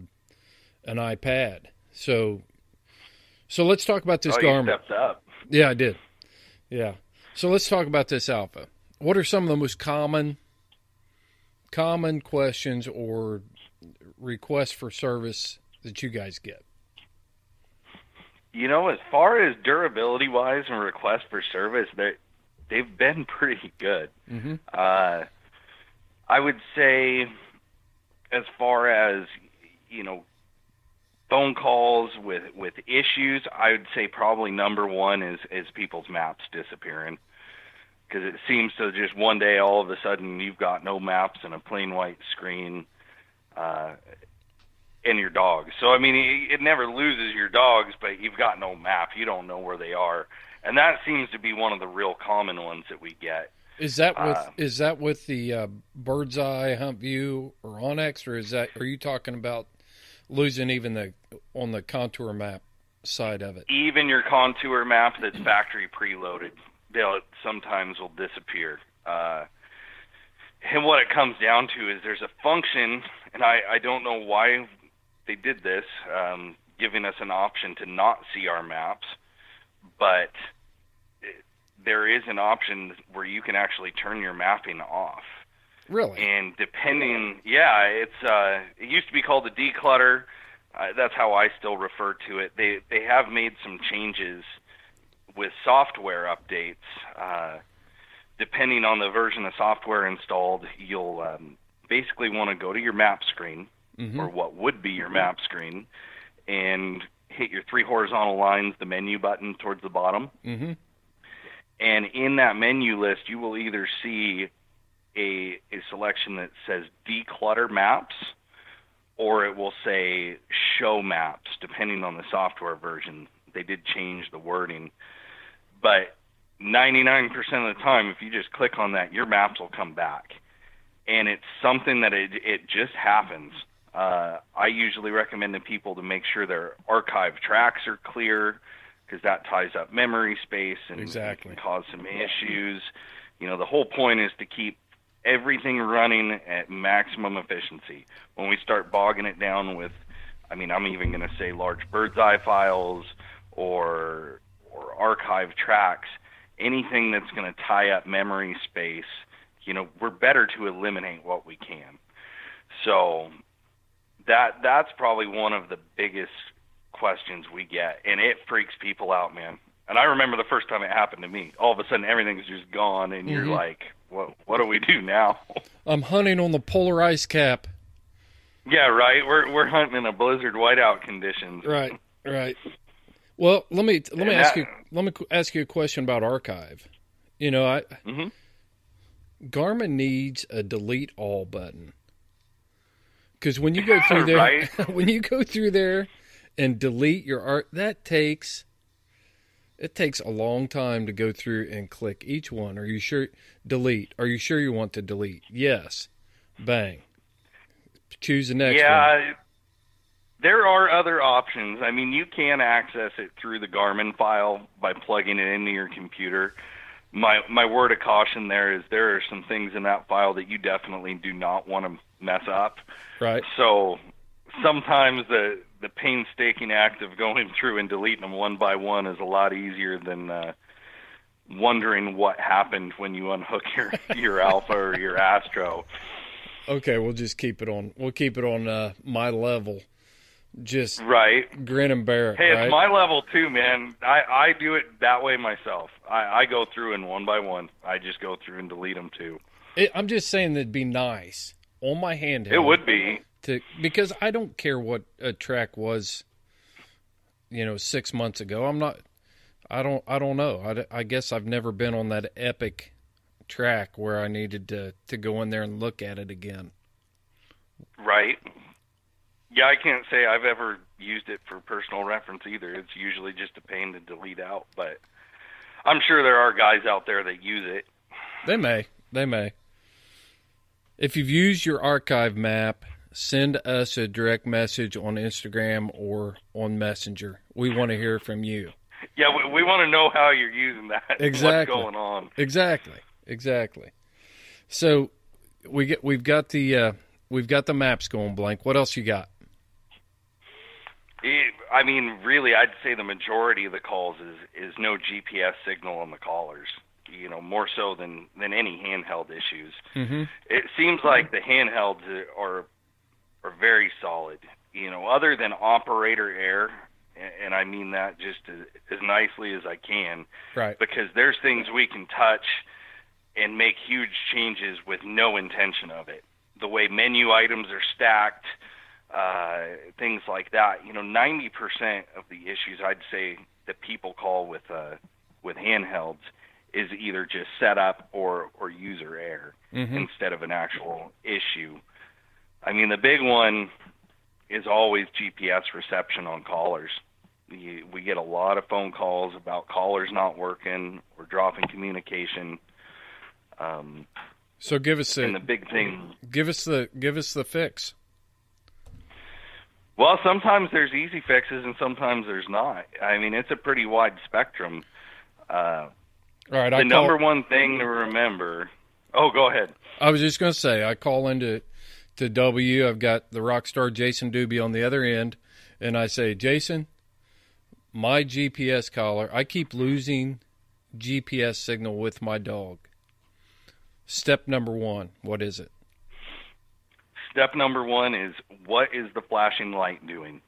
B: an iPad. So so let's talk about this
C: oh, you
B: Garmin.
C: stepped up.
B: Yeah, I did. Yeah. So let's talk about this Alpha. What are some of the most common common questions or requests for service that you guys get?
C: You know, as far as durability wise and request for service, they they've been pretty good.
B: Mhm.
C: Uh, I would say, as far as you know, phone calls with with issues, I would say probably number one is is people's maps disappearing because it seems to just one day all of a sudden you've got no maps and a plain white screen. Uh, and your dogs. So I mean, it, it never loses your dogs, but you've got no map. You don't know where they are, and that seems to be one of the real common ones that we get.
B: Is that with
C: Uh,
B: is that with the uh, bird's eye hunt view or onX, or is that are you talking about losing even the on the contour map side of it?
C: Even your contour map that's factory preloaded, they'll sometimes will disappear. Uh, and what it comes down to is there's a function, and I, I don't know why they did this, um, giving us an option to not see our maps, but it, there is an option where you can actually turn your mapping off.
B: Really?
C: And depending, yeah, it's uh, it used to be called the declutter. Uh, that's how I still refer to it. They they have made some changes with software updates. Uh, depending on the version of software installed, you'll um, basically want to go to your map screen
B: Mhm.
C: or what would be your map screen, and hit your three horizontal lines, the menu button towards the bottom.
B: Mm-hmm.
C: And in that menu list, you will either see a, a selection that says declutter maps or it will say show maps, depending on the software version. They did change the wording. But 99% of the time, if you just click on that, your maps will come back. And it's something that it, it just happens. Uh, I usually recommend to people to make sure their archive tracks are clear because that ties up memory space and
B: Exactly.
C: can cause some issues. You know, the whole point is to keep everything running at maximum efficiency. When we start bogging it down with, I mean, I'm even going to say large bird's eye files or or archive tracks, anything that's going to tie up memory space, you know, we're better to eliminate what we can. So that that's probably one of the biggest questions we get, and it freaks people out, man. And I remember the first time it happened to me. All of a sudden, everything's just gone, and you're
B: Mhm.
C: like, "What? What do we do now?"
B: I'm hunting on the polar ice cap.
C: yeah, right. We're we're hunting in a blizzard whiteout conditions.
B: Right, right. Well, let me let me
C: And
B: ask
C: that-
B: you let me ask you a question about archive. You know, I
C: Mhm.
B: Garmin needs a delete all button. Because when you go through there,
C: Right.
B: when you go through there and delete your art, that takes it takes a long time to go through and click each one. Are you sure? Delete. Are you sure you want to delete? Yes. Bang. Choose the next one.
C: yeah, there are other options. I mean, you can access it through the Garmin file by plugging it into your computer. My my word of caution there is there are some things in that file that you definitely do not want to mess up.
B: Right.
C: So sometimes the the painstaking act of going through and deleting them one by one is a lot easier than uh, wondering what happened when you unhook your your Alpha or your Astro.
B: Okay, we'll just keep it on. We'll keep it on uh, my level. Just
C: Right.
B: grin and bear it.
C: Hey,
B: right?
C: it's my level too, man. I I do it that way myself. I I go through and one by one. I just go through and delete them too.
B: It, I'm just saying that'd be nice on my handheld.
C: It would be.
B: to because I don't care what a track was, you know, six months ago. I'm not. I don't. I don't know. I, I guess I've never been on that epic track where I needed to to go in there and look at it again.
C: Right. Yeah, I can't say I've ever used it for personal reference either. It's usually just a pain to delete out, but I'm sure there are guys out there that use it.
B: They may. They may. If you've used your archive map, send us a direct message on Instagram or on Messenger. We want to hear from you.
C: Yeah, we, we want to know how you're using that.
B: Exactly.
C: What's going on?
B: Exactly. Exactly. So we get we've got the uh, we've got the maps going blank. What else you got?
C: It, I mean, really, I'd say the majority of the calls is is no GPS signal on the collars. You know, more so than than any handheld issues.
B: Mm-hmm.
C: It seems like the handhelds are are very solid. You know, other than operator error, and, and I mean that just as, as nicely as I can,
B: Right.
C: because there's things we can touch and make huge changes with no intention of it. The way menu items are stacked, uh, things like that. You know, 90% of the issues I'd say that people call with uh, with handhelds is either just setup or or user error
B: Mm-hmm.
C: instead of an actual issue. I mean, the big one is always GPS reception on collars. You, we get a lot of phone calls about collars not working or dropping communication. Um,
B: So give us the
C: big thing,
B: give us the give us the fix.
C: Well, sometimes there's easy fixes and sometimes there's not. I mean, it's a pretty wide spectrum. Uh,
B: All right.
C: the
B: I call,
C: number one thing to remember. Oh, go ahead.
B: I was just going to say I call into to W. I've got the rock star Jason Doobie on the other end, and I say, Jason, my GPS collar. I keep losing GPS signal with my dog. Step number one. What is it?
C: Step number one is what is the flashing light doing?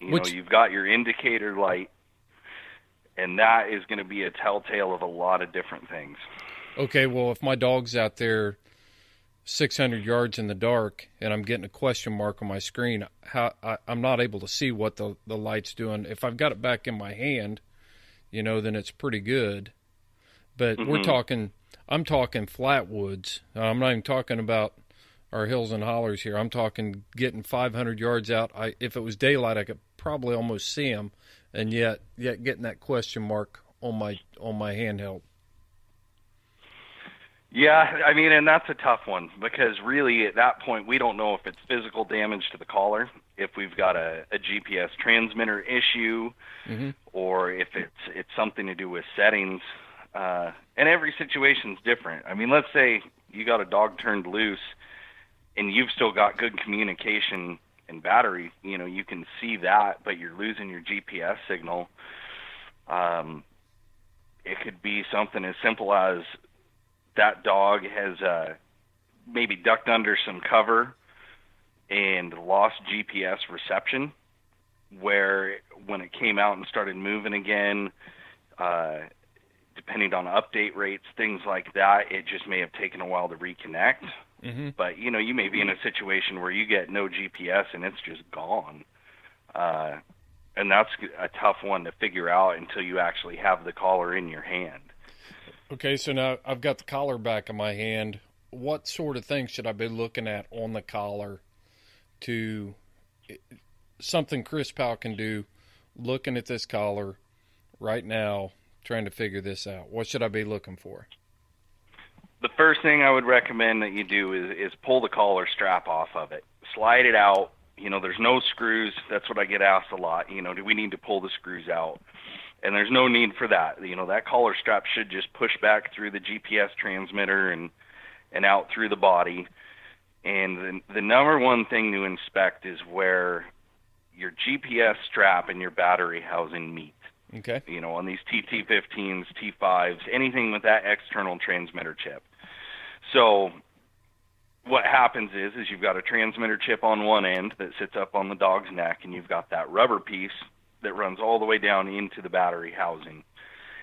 C: You
B: Which-
C: know, you've got your indicator light, and that is going to be a telltale of a lot of different things.
B: Okay, well, if my dog's out there 600 yards in the dark and I'm getting a question mark on my screen, how I, I'm not able to see what the the light's doing. If I've got it back in my hand, you know, then it's pretty good. But we're
C: Mhm.
B: talking, I'm talking flatwoods. I'm not even talking about our hills and hollers here. I'm talking getting 500 yards out. I if it was daylight, I could probably almost see them, and yet yet getting that question mark on my on my handheld.
C: Yeah, I mean, and that's a tough one because really at that point we don't know if it's physical damage to the collar, if we've got a, a GPS transmitter issue,
B: hmm
C: or if it's it's something to do with settings. Uh, and every situation's different. I mean, let's say you got a dog turned loose, and you've still got good communication and battery. You know, you can see that, but you're losing your GPS signal. Um, it could be something as simple as that dog has uh, maybe ducked under some cover and lost GPS reception where when it came out and started moving again, uh, depending on update rates, things like that, it just may have taken a while to reconnect.
B: hmm
C: But you know, you may be in a situation where you get no GPS and it's just gone, uh, and that's a tough one to figure out until you actually have the collar in your hand.
B: Okay, so now I've got the collar back in my hand what sort of things should I be looking at on the collar to something Chris Powell can do looking at this collar right now, trying to figure this out? What should I be looking for?
C: The first thing I would recommend that you do is, is pull the collar strap off of it. Slide it out. You know, there's no screws. That's what I get asked a lot. You know, do we need to pull the screws out? And there's no need for that. You know, that collar strap should just push back through the GPS transmitter and and out through the body. And the, the number one thing to inspect is where your GPS strap and your battery housing meet.
B: Okay.
C: You know, on these TT15s, T5s, anything with that external transmitter chip. So what happens is is you've got a transmitter chip on one end that sits up on the dog's neck and you've got that rubber piece that runs all the way down into the battery housing.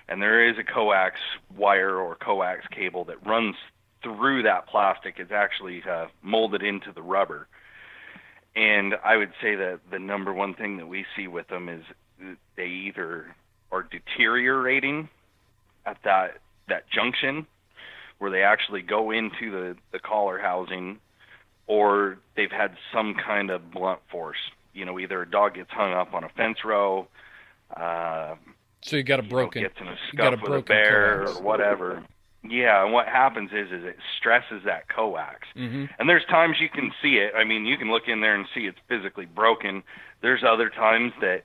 C: And there is a coax wire or coax cable that runs through that plastic. It's actually uh, molded into the rubber. And I would say that the number one thing that we see with them is they either are deteriorating at that that junction where they actually go into the the collar housing or they've had some kind of blunt force you know either a dog gets hung up on a fence row uh
B: so you got a broken
C: you know, gets in a scuff a with a bear coax. or whatever yeah, and what happens is is it stresses that coax.
B: Mm-hmm.
C: And there's times you can see it. I mean, you can look in there and see it's physically broken. There's other times that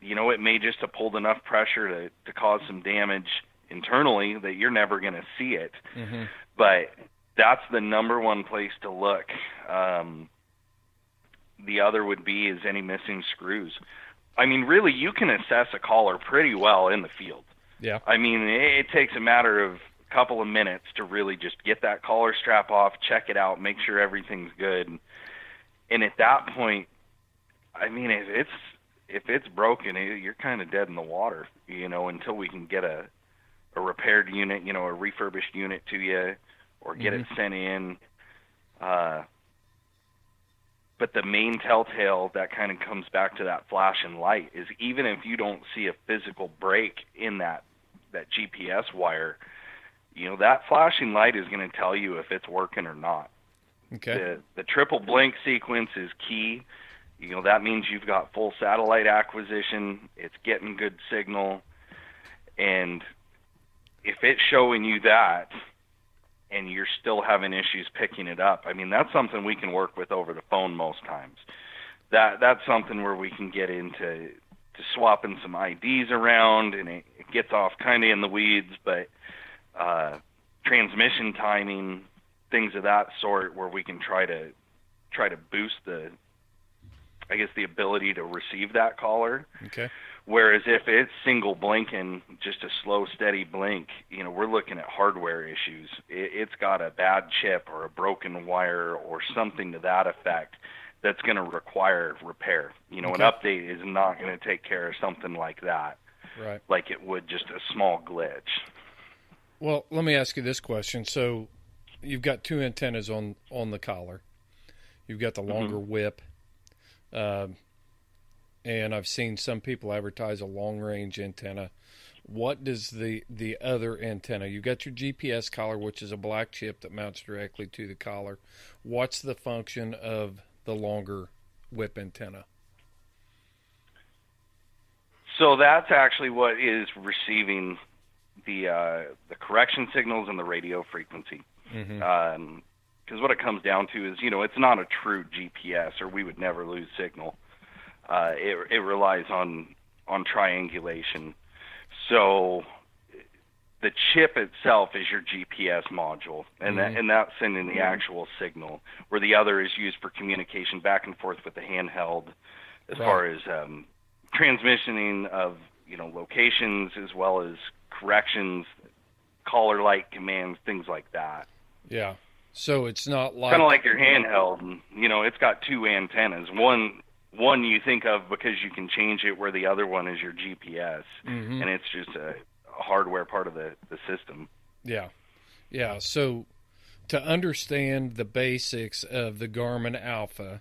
C: you know it may just have pulled enough pressure to to cause some damage internally that you're never going to see it.
B: Mm-hmm.
C: But that's the number one place to look. Um, the other would be is any missing screws. I mean, really, you can assess a collar pretty well in the field.
B: Yeah.
C: I mean, it, it takes a matter of a couple of minutes to really just get that collar strap off, check it out, make sure everything's good. And at that point, I mean, it's if it's broken, you're kind of dead in the water, you know, until we can get a a repaired unit, you know, a refurbished unit to you, or get mm-hmm. it sent in. Uh, but the main telltale that kind of comes back to that flashing light is even if you don't see a physical break in that that GPS wire, you know that flashing light is going to tell you if it's working or not.
B: Okay.
C: The the triple blink sequence is key. You know that means you've got full satellite acquisition. It's getting good signal, and if it's showing you that, and you're still having issues picking it up, I mean that's something we can work with over the phone most times. That that's something where we can get into to swapping some IDs around, and it, it gets off kind of in the weeds, but uh, transmission timing, things of that sort, where we can try to try to boost the, I guess, the ability to receive that collar.
B: Okay.
C: Whereas if it's single blinking, just a slow, steady blink, you know, we're looking at hardware issues. It, it's got a bad chip or a broken wire or something to that effect that's going to require repair. You know, okay. an update is not going to take care of something like that.
B: Right.
C: Like it would just a small glitch.
B: Well, let me ask you this question. So, you've got two antennas on on the collar. You've got the mm-hmm. longer mm-hmm. whip, uh, and I've seen some people advertise a long range antenna. What does the the other antenna? You've got your GPS collar, which is a black chip that mounts directly to the collar. What's the function of the longer whip antenna?
C: So that's actually what is receiving the uh, the correction signals and the radio frequency.
B: Mm-hmm.
C: Um, because what it comes down to is, you know, it's not a true GPS, or we would never lose signal. Uh, it it relies on on triangulation. So the chip itself is your GPS module, and mm-hmm. that and that's sending the actual signal. Where the other is used for communication back and forth with the handheld, as right. far as um, transmissioning of you know locations as well as corrections, collar light commands, things like that.
B: Yeah. So it's not like
C: kind of like your handheld. You know, it's got two antennas. One one you think of because you can change it, where the other one is your GPS,
B: mm-hmm.
C: and it's just a, a hardware part of the the system.
B: Yeah, yeah. So to understand the basics of the Garmin Alpha,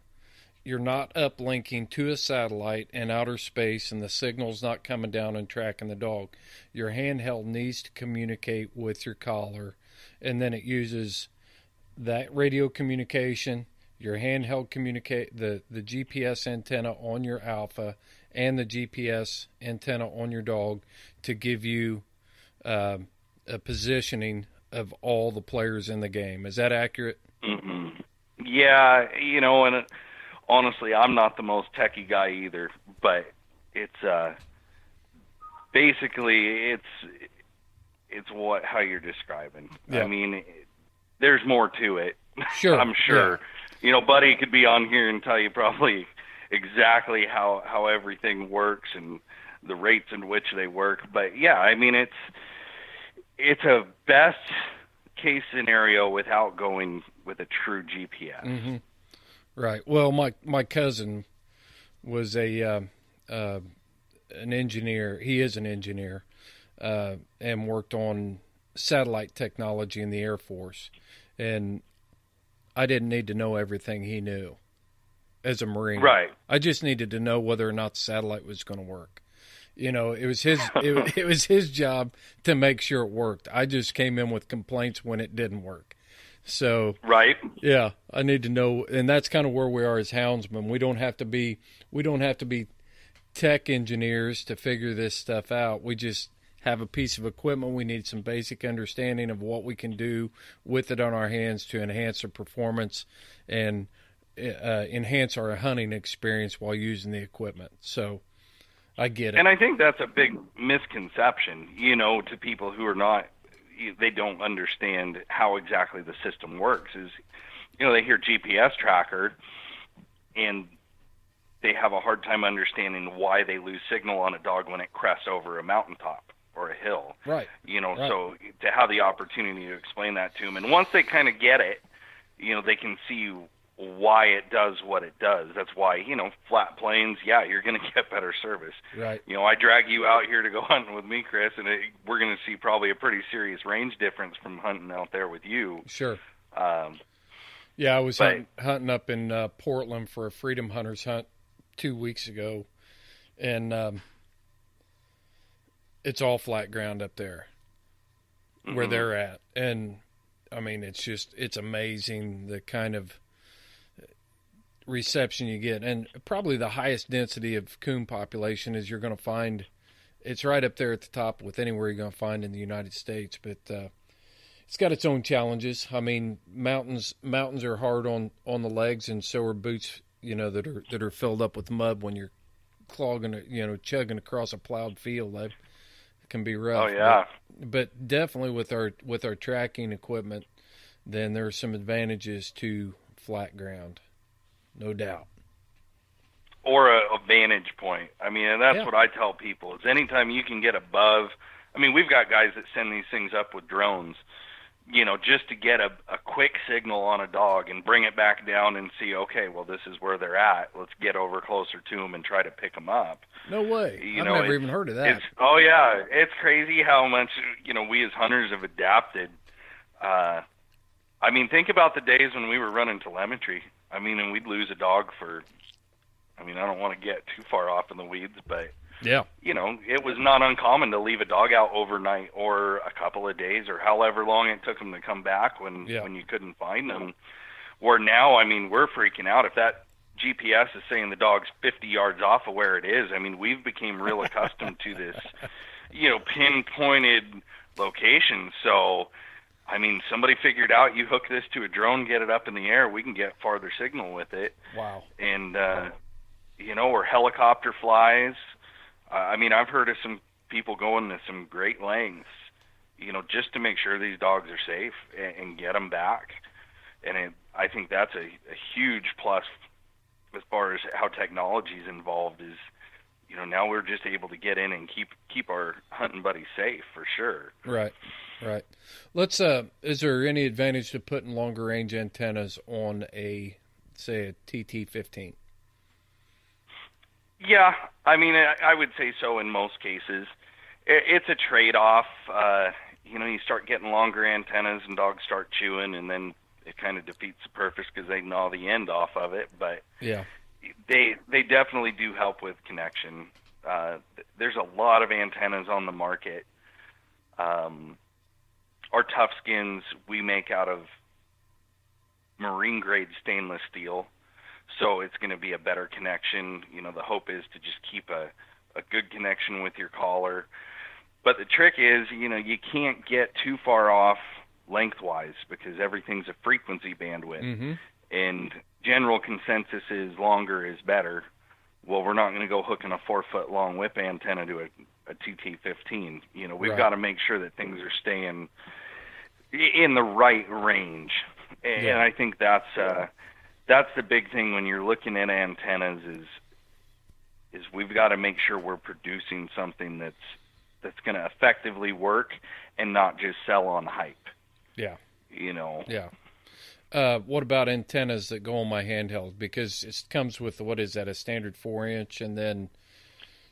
B: you're not uplinking to a satellite in outer space and the signal's not coming down and tracking the dog. Your handheld needs to communicate with your collar, and then it uses that radio communication, your handheld communicate the the GPS antenna on your Alpha, and the GPS antenna on your dog to give you uh, a positioning of all the players in the game. Is that accurate?
C: Mm-hmm. Yeah, you know, and it, honestly, I'm not the most techie guy either, but it's uh, basically it's it's what how you're describing.
B: Yeah.
C: I mean, there's more to it.
B: Sure,
C: I'm sure. You know, Buddy could be on here and tell you probably exactly how how everything works and the rates in which they work. But yeah, I mean, it's it's a best case scenario without going with a true GPS.
B: Mm-hmm. Right. Well, my my cousin was a uh, uh, an engineer. He is an engineer uh, and worked on satellite technology in the Air Force. And I didn't need to know everything he knew as a Marine.
C: Right.
B: I just needed to know whether or not the satellite was going to work. You know, it was his it, it was his job to make sure it worked. I just came in with complaints when it didn't work. So
C: Right.
B: yeah, I need to know, and that's kind of where we are as houndsmen. We don't have to be we don't have to be tech engineers to figure this stuff out. We just have a piece of equipment. We need some basic understanding of what we can do with it on our hands to enhance our performance and uh, enhance our hunting experience while using the equipment. So I get it.
C: And I think that's a big misconception, you know, to people who are not they don't understand how exactly the system works is you know, they hear GPS tracker and they have a hard time understanding why they lose signal on a dog when it crests over a mountaintop or a hill.
B: right.
C: You know,
B: Right.
C: so to have the opportunity to explain that to them, and once they kind of get it, you know, they can see why it does what it does. That's why, you know, flat plains, yeah, you're going to get better service.
B: Right.
C: You know, I drag you out here to go hunting with me, Chris, and it, we're going to see probably a pretty serious range difference from hunting out there with you.
B: Sure.
C: Um,
B: Yeah, I was
C: But-
B: hunting, hunting up in uh, Portland for a Freedom Hunters hunt two weeks ago, and um, it's all flat ground up there where
C: mhm.
B: they're at, and I mean it's just it's amazing the kind of reception you get, and probably the highest density of coon population is you're going to find. It's right up there at the top with anywhere you're going to find in the United States, but. Uh, it's got its own challenges. I mean, mountains mountains are hard on on the legs, and so are boots. You know that are that are filled up with mud when you're clogging, you know, chugging across a plowed field. Can be oh, rough.
C: oh yeah,
B: But, but definitely with our with our tracking equipment, then there are some advantages to flat ground, no doubt.
C: or a, a vantage point. I mean, and that's
B: Yeah.
C: what I tell people is anytime you can get above. I mean, we've got guys that send these things up with drones, you know, just to get a, a quick signal on a dog and bring it back down and see, okay, well, this is where they're at. Let's get over closer to them and try to pick them up.
B: No way.
C: You
B: I've
C: know,
B: never even heard of that.
C: It's oh yeah, it's crazy how much you know we as hunters have adapted. Uh, I mean, think about the days when we were running telemetry. I mean, and we'd lose a dog for. I mean, I don't want to get too far off in the weeds, but
B: Yeah.
C: you know, it was not uncommon to leave a dog out overnight or a couple of days or however long it took them to come back when
B: Yeah.
C: when you couldn't find them. Where now, I mean, we're freaking out if that GPS is saying the dog's 50 yards off of where it is. I mean, we've become real accustomed to this, you know, pinpointed location. So, I mean, somebody figured out you hook this to a drone, get it up in the air, we can get farther signal with it
B: Wow.
C: and uh, you know, or helicopter flies. I mean, I've heard of some people going to some great lengths, you know, just to make sure these dogs are safe and, and get them back. And it, I think that's a, a huge plus as far as how technology is involved. Is you know now we're just able to get in and keep keep our hunting buddies safe for sure.
B: Right, right. Let's. Uh, is there any advantage to putting longer range antennas on a, say, a TT fifteen?
C: Yeah, I mean, I, would say so in most cases. It's a trade-off. Uh, you know, you start getting longer antennas, and dogs start chewing, and then it kind of defeats the purpose because they gnaw the end off of it. But
B: Yeah,
C: they they definitely do help with connection. Uh, there's a lot of antennas on the market. Um, our tough skins we make out of marine grade stainless steel, so it's going to be a better connection. You know, the hope is to just keep a a good connection with your collar. But the trick is, you know, you can't get too far off lengthwise because everything's a frequency bandwidth.
B: Mm-hmm.
C: And general consensus is longer is better. Well, we're not going to go hooking a four foot long whip antenna to a, a TT15. You know, we've
B: Right.
C: got to make sure that things are staying in the right range. And
B: Yeah.
C: I think that's uh, that's the big thing when you're looking at antennas is is we've got to make sure we're producing something that's that's going to effectively work and not just sell on hype.
B: Yeah.
C: You know.
B: Yeah. Uh, what about antennas that go on my handheld? Because it comes with what is that a standard four inch, and then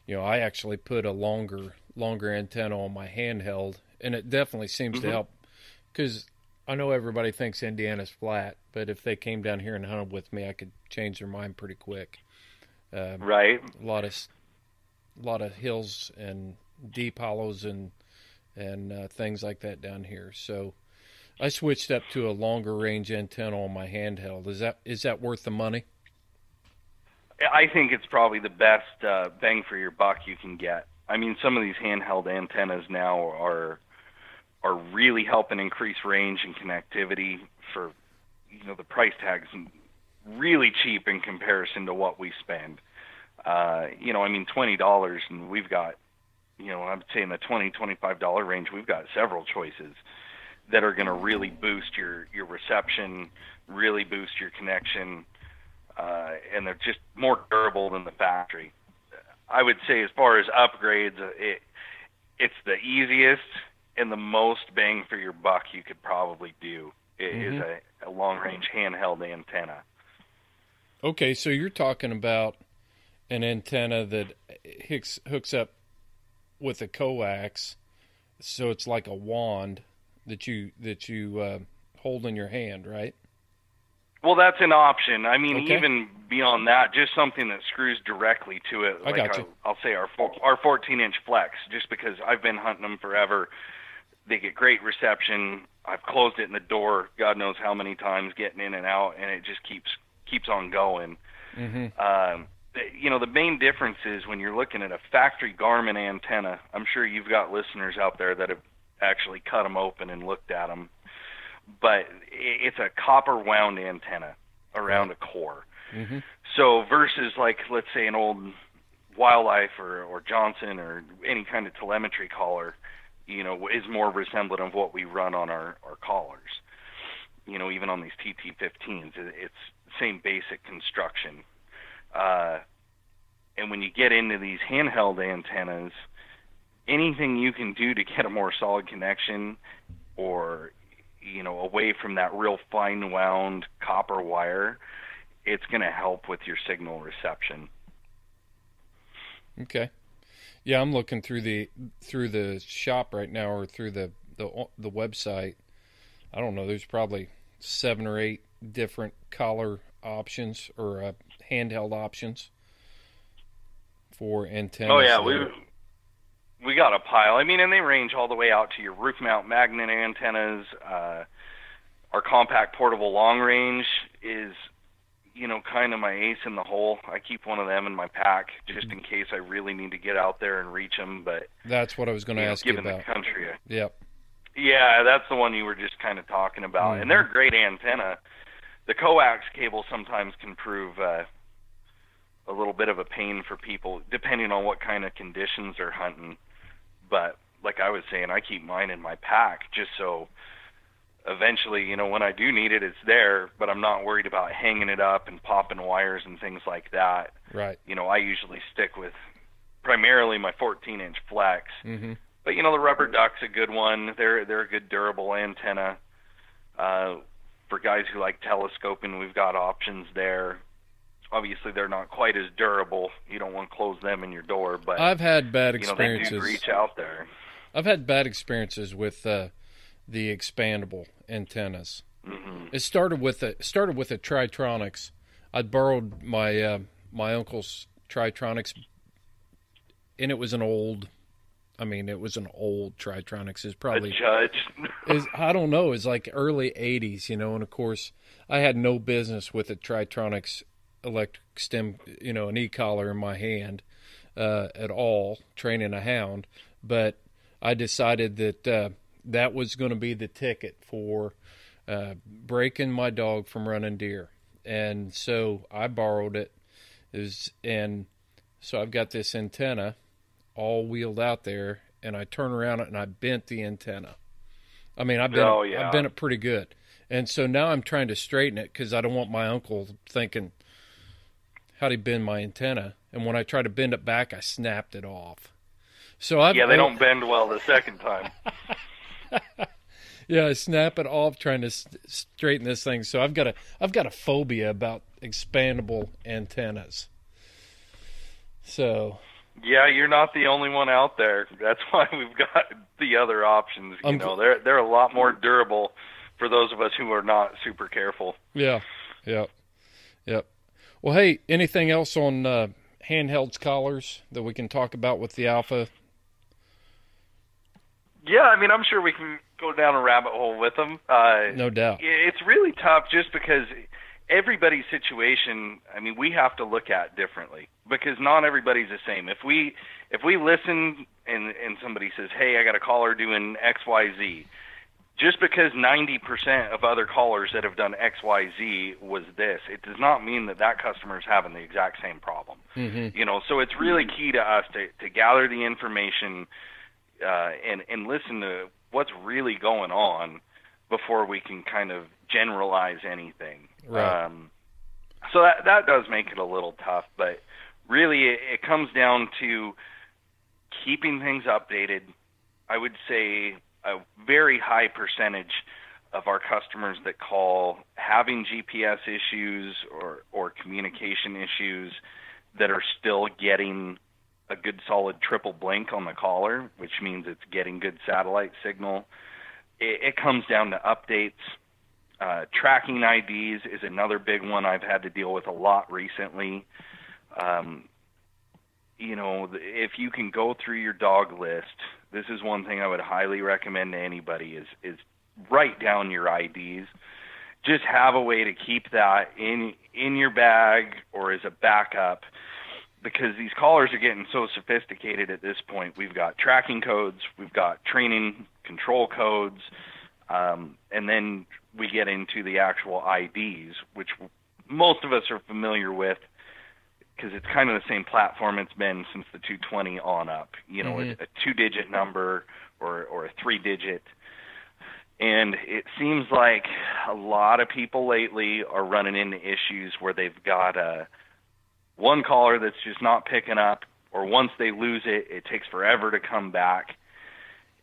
B: you know I actually put a longer longer antenna on my handheld, and it definitely seems to
C: Mhm.
B: help. Because I know everybody thinks Indiana's flat, but if they came down here and hunted with me, I could change their mind pretty quick. Um,
C: Right.
B: a lot of a lot of hills and deep hollows and and uh, things like that down here. So I switched up to a longer range antenna on my handheld. Is that is that worth the money?
C: I think it's probably the best uh, bang for your buck you can get. I mean, some of these handheld antennas now are are really helping increase range and connectivity for you know the price tags really cheap in comparison to what we spend. Uh, you know, I mean, twenty dollars, and we've got you know, I'm saying the twenty twenty five dollar range. We've got several choices that are going to really boost your your reception, really boost your connection uh, and they're just more durable than the factory. I would say, as far as upgrades, it it's the easiest and the most bang for your buck you could probably do. Is
B: Mhm.
C: a, a long range handheld antenna.
B: Okay, so you're talking about an antenna that hooks hooks up with a coax, so it's like a wand that you that you uh, hold in your hand, right?
C: Well, that's an option. I mean,
B: Okay.
C: even beyond that, just something that screws directly to it.
B: I
C: like
B: got you.
C: I'll, I'll say our four, our 14 inch flex, just because I've been hunting them forever. They get great reception. I've closed it in the door, God knows how many times, getting in and out, and it just keeps keeps on going.
B: Mm-hmm.
C: Um, you know, the main difference is when you're looking at a factory Garmin antenna. I'm sure you've got listeners out there that have actually cut them open and looked at them, but it's a copper wound antenna around a core.
B: Mm-hmm.
C: So versus like let's say an old wildlife or, or Johnson or any kind of telemetry collar, you know, is more resemblant of what we run on our, our collars. You know, even on these TT15s, it- it's same basic construction. Uh, and when you get into these handheld antennas, anything you can do to get a more solid connection or you know away from that real fine wound copper wire it's going to help with your signal reception.
B: Okay. Yeah, I'm looking through the through the shop right now, or through the the the website. I don't know. There's probably seven or eight different collar options or uh, handheld options for antennas.
C: Oh yeah, we we got a pile. I mean, and they range all the way out to your roof mount magnet antennas. Uh, our compact portable long range is, you know, kind of my ace in the hole. I keep one of them in my pack just in case I really need to get out there and reach them. But
B: That's what I was going to
C: you know,
B: ask you
C: given
B: about.
C: the country,
B: Yep.
C: Yeah, that's the one you were just kind of talking about,
B: Mhm.
C: and they're a great antenna. The coax cable sometimes can prove uh, a little bit of a pain for people, depending on what kind of conditions they're hunting. But like I was saying, I keep mine in my pack just so eventually, you know, when I do need it, it's there. But I'm not worried about hanging it up and popping wires and things like that.
B: Right.
C: You know, I usually stick with primarily my 14 inch flex.
B: Mm-hmm.
C: But you know, the rubber duck's a good one. They're they're a good durable antenna. Uh, for guys who like telescoping, we've got options there. Obviously, they're not quite as durable. You don't want to close them in your door, but
B: I've had bad experiences.
C: you know they do reach out there.
B: I've had bad experiences with uh, the expandable antennas.
C: hmm
B: It started with a started with a Tritronics. I borrowed my uh, my uncle's Tritronics, and it was an old I mean, it was an old Tritronics. Is probably
C: a judge.
B: is I don't know. It's like early '80s, you know. And of course, I had no business with a Tritronics electric stem, you know, an e-collar in my hand uh, at all, training a hound. But I decided that uh, that was going to be the ticket for uh, breaking my dog from running deer, and so I borrowed it. Is and so I've got this antenna all wheeled out there, and I turn around it and I bent the antenna. I mean, I bent,
C: Oh, yeah.
B: I bent it pretty good, and so now I'm trying to straighten it because I don't want my uncle thinking, "How'd he bend my antenna?" And when I try to bend it back, I snapped it off. So I've
C: yeah, they don't bend well the second time.
B: Yeah, I snap it off trying to straighten this thing. So I've got a I've got a phobia about expandable antennas. So
C: Yeah, you're not the only one out there. That's why we've got the other options. You
B: I'm
C: know, they're they're a lot more durable for those of us who are not super careful.
B: yeah, yep, yep. Well, hey, anything else on uh, handhelds collars that we can talk about with the Alpha?
C: Yeah, I mean, I'm sure we can go down a rabbit hole with them. Uh,
B: No doubt.
C: It's really tough just because everybody's situation, I mean, we have to look at differently because not everybody's the same. If we if we listen and and somebody says, "Hey, I got a collar doing XYZ," just because 90% of other collars that have done XYZ was this, it does not mean that that customer is having the exact same problem.
B: Mm-hmm.
C: You know, so it's really key to us to to gather the information uh, and and listen to what's really going on before we can kind of generalize anything.
B: Right.
C: Um, so that that does make it a little tough, but really it, it comes down to keeping things updated. I would say a very high percentage of our customers that call having GPS issues or or communication issues that are still getting a good solid triple blink on the collar, which means it's getting good satellite signal. It, it comes down to updates. Uh, tracking IDs is another big one I've had to deal with a lot recently. Um, you know, if you can go through your dog list, this is one thing I would highly recommend to anybody is is write down your IDs. Just have a way to keep that in in your bag or as a backup because these collars are getting so sophisticated at this point. We've got tracking codes, we've got training control codes, um, and then we get into the actual IDs, which most of us are familiar with because it's kind of the same platform it's been since the 220 on up. You know,
B: Mhm.
C: a, a two-digit number or or a three-digit. And it seems like a lot of people lately are running into issues where they've got a one collar that's just not picking up, or once they lose it, it takes forever to come back.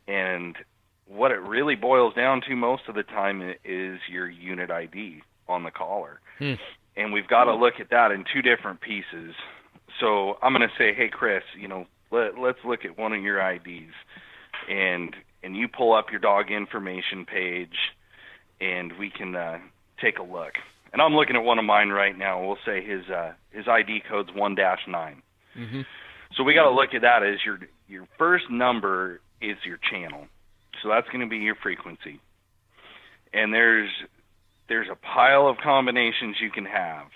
C: And what it really boils down to most of the time is your unit ID on the collar.
B: Hmm.
C: And we've got to look at that in two different pieces. So I'm going to say, hey, Chris, you know, let, let's look at one of your IDs. And and you pull up your dog information page, and we can uh, take a look. And I'm looking at one of mine right now. We'll say his uh, his ID code's one dash nine.
B: Mm-hmm.
C: So we got to look at that as your your first number is your channel. So that's going to be your frequency. And there's there's a pile of combinations you can have.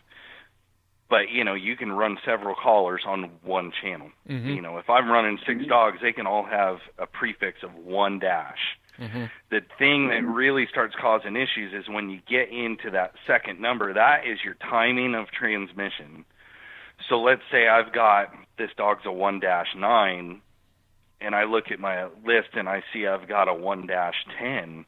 C: But you know, you can run several collars on one channel.
B: Mhm.
C: You know, if I'm running six dogs, they can all have a prefix of one dash
B: Mm-hmm.
C: the thing that really starts causing issues is when you get into that second number that is your timing of transmission so let's say i've got this dog's a 1 dash 9 and i look at my list and i see i've got a 1 dash 10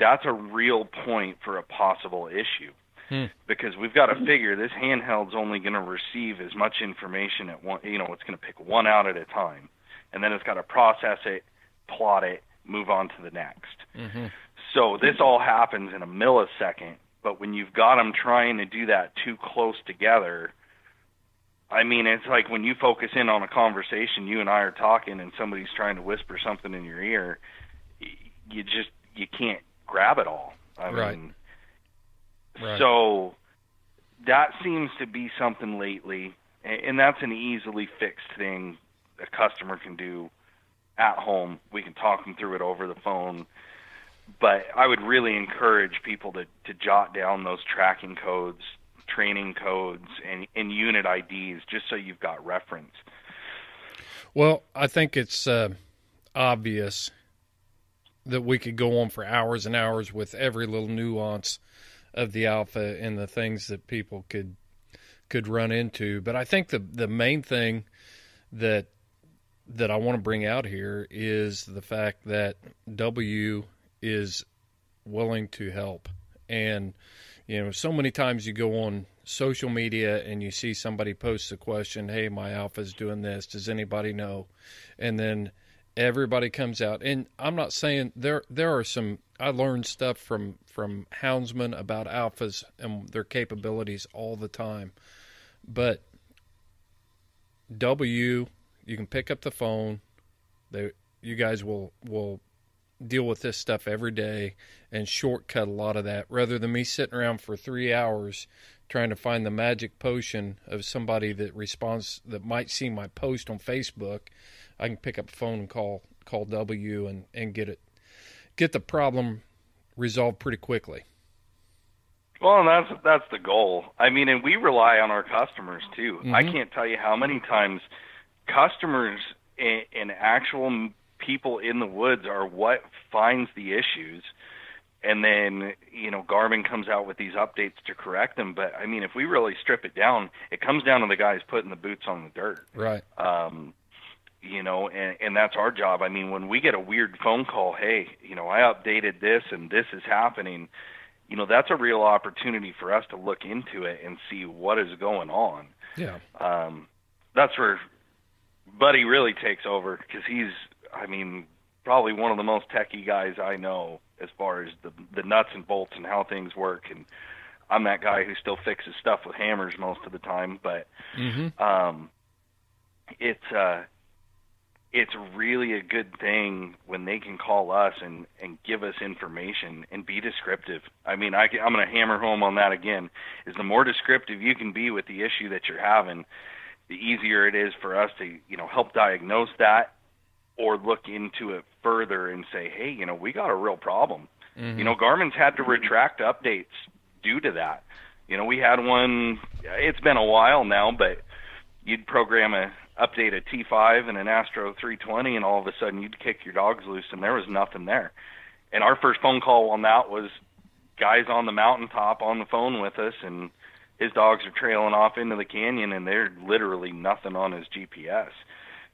C: that's a real point for a possible issue
B: Hmm.
C: because we've got to figure this handheld's only going to receive as much information at one you know it's going to pick one out at a time and then it's got to process it plot it move on to the next
B: Mm-hmm.
C: so this all happens in a millisecond, but when you've got them trying to do that too close together, I mean, it's like when you focus in on a conversation, you and I are talking, and somebody's trying to whisper something in your ear, you just you can't grab it all. I
B: Right.
C: mean,
B: Right.
C: so that seems to be something lately, and that's an easily fixed thing a customer can do at home. We can talk them through it over the phone. But I would really encourage people to, to jot down those tracking codes, training codes, and, and unit IDs just so you've got reference.
B: Well, I think it's uh, obvious that we could go on for hours and hours with every little nuance of the alpha and the things that people could could run into. But I think the the main thing that that I want to bring out here is the fact that W is willing to help. And you know, so many times you go on social media and you see somebody posts a question, "Hey, my alpha's doing this. Does anybody know?" And then everybody comes out. And I'm not saying there there are some I learned stuff from from houndsmen about alphas and their capabilities all the time. But W, you can pick up the phone. They, you guys will will deal with this stuff every day and shortcut a lot of that rather than me sitting around for three hours trying to find the magic potion of somebody that responds that might see my post on Facebook. I can pick up the phone and call call W and, and get it get the problem resolved pretty quickly.
C: Well, and that's that's the goal. I mean, and we rely on our customers too. Mm-hmm. I can't tell you how many times customers and, and actual people in the woods are what finds the issues, and then you know Garmin comes out with these updates to correct them. But I mean, if we really strip it down, it comes down to the guys putting the boots on the dirt.
B: Right.
C: Um, you know, and, and that's our job. I mean, when we get a weird phone call, hey, you know, I updated this and this is happening you know that's a real opportunity for us to look into it and see what is going on.
B: Yeah.
C: Um, that's where Buddy really takes over because he's, I mean, probably one of the most techie guys I know as far as the the nuts and bolts and how things work. And I'm that guy who still fixes stuff with hammers most of the time, but
B: mm-hmm.
C: um, it's uh, it's really a good thing when they can call us and and give us information and be descriptive. I mean, I can, I'm going to hammer home on that again. Is the more descriptive you can be with the issue that you're having, the easier it is for us to you know help diagnose that or look into it further and say, hey, you know, we got a real problem. Mm-hmm. You know, Garmin's had to retract updates due to that. You know, we had one. It's been a while now, but you'd program a update a T5 and an Astro 320, and all of a sudden you'd kick your dogs loose, and there was nothing there. And our first phone call on that was guys on the mountaintop on the phone with us, and his dogs are trailing off into the canyon, and there's literally nothing on his GPS.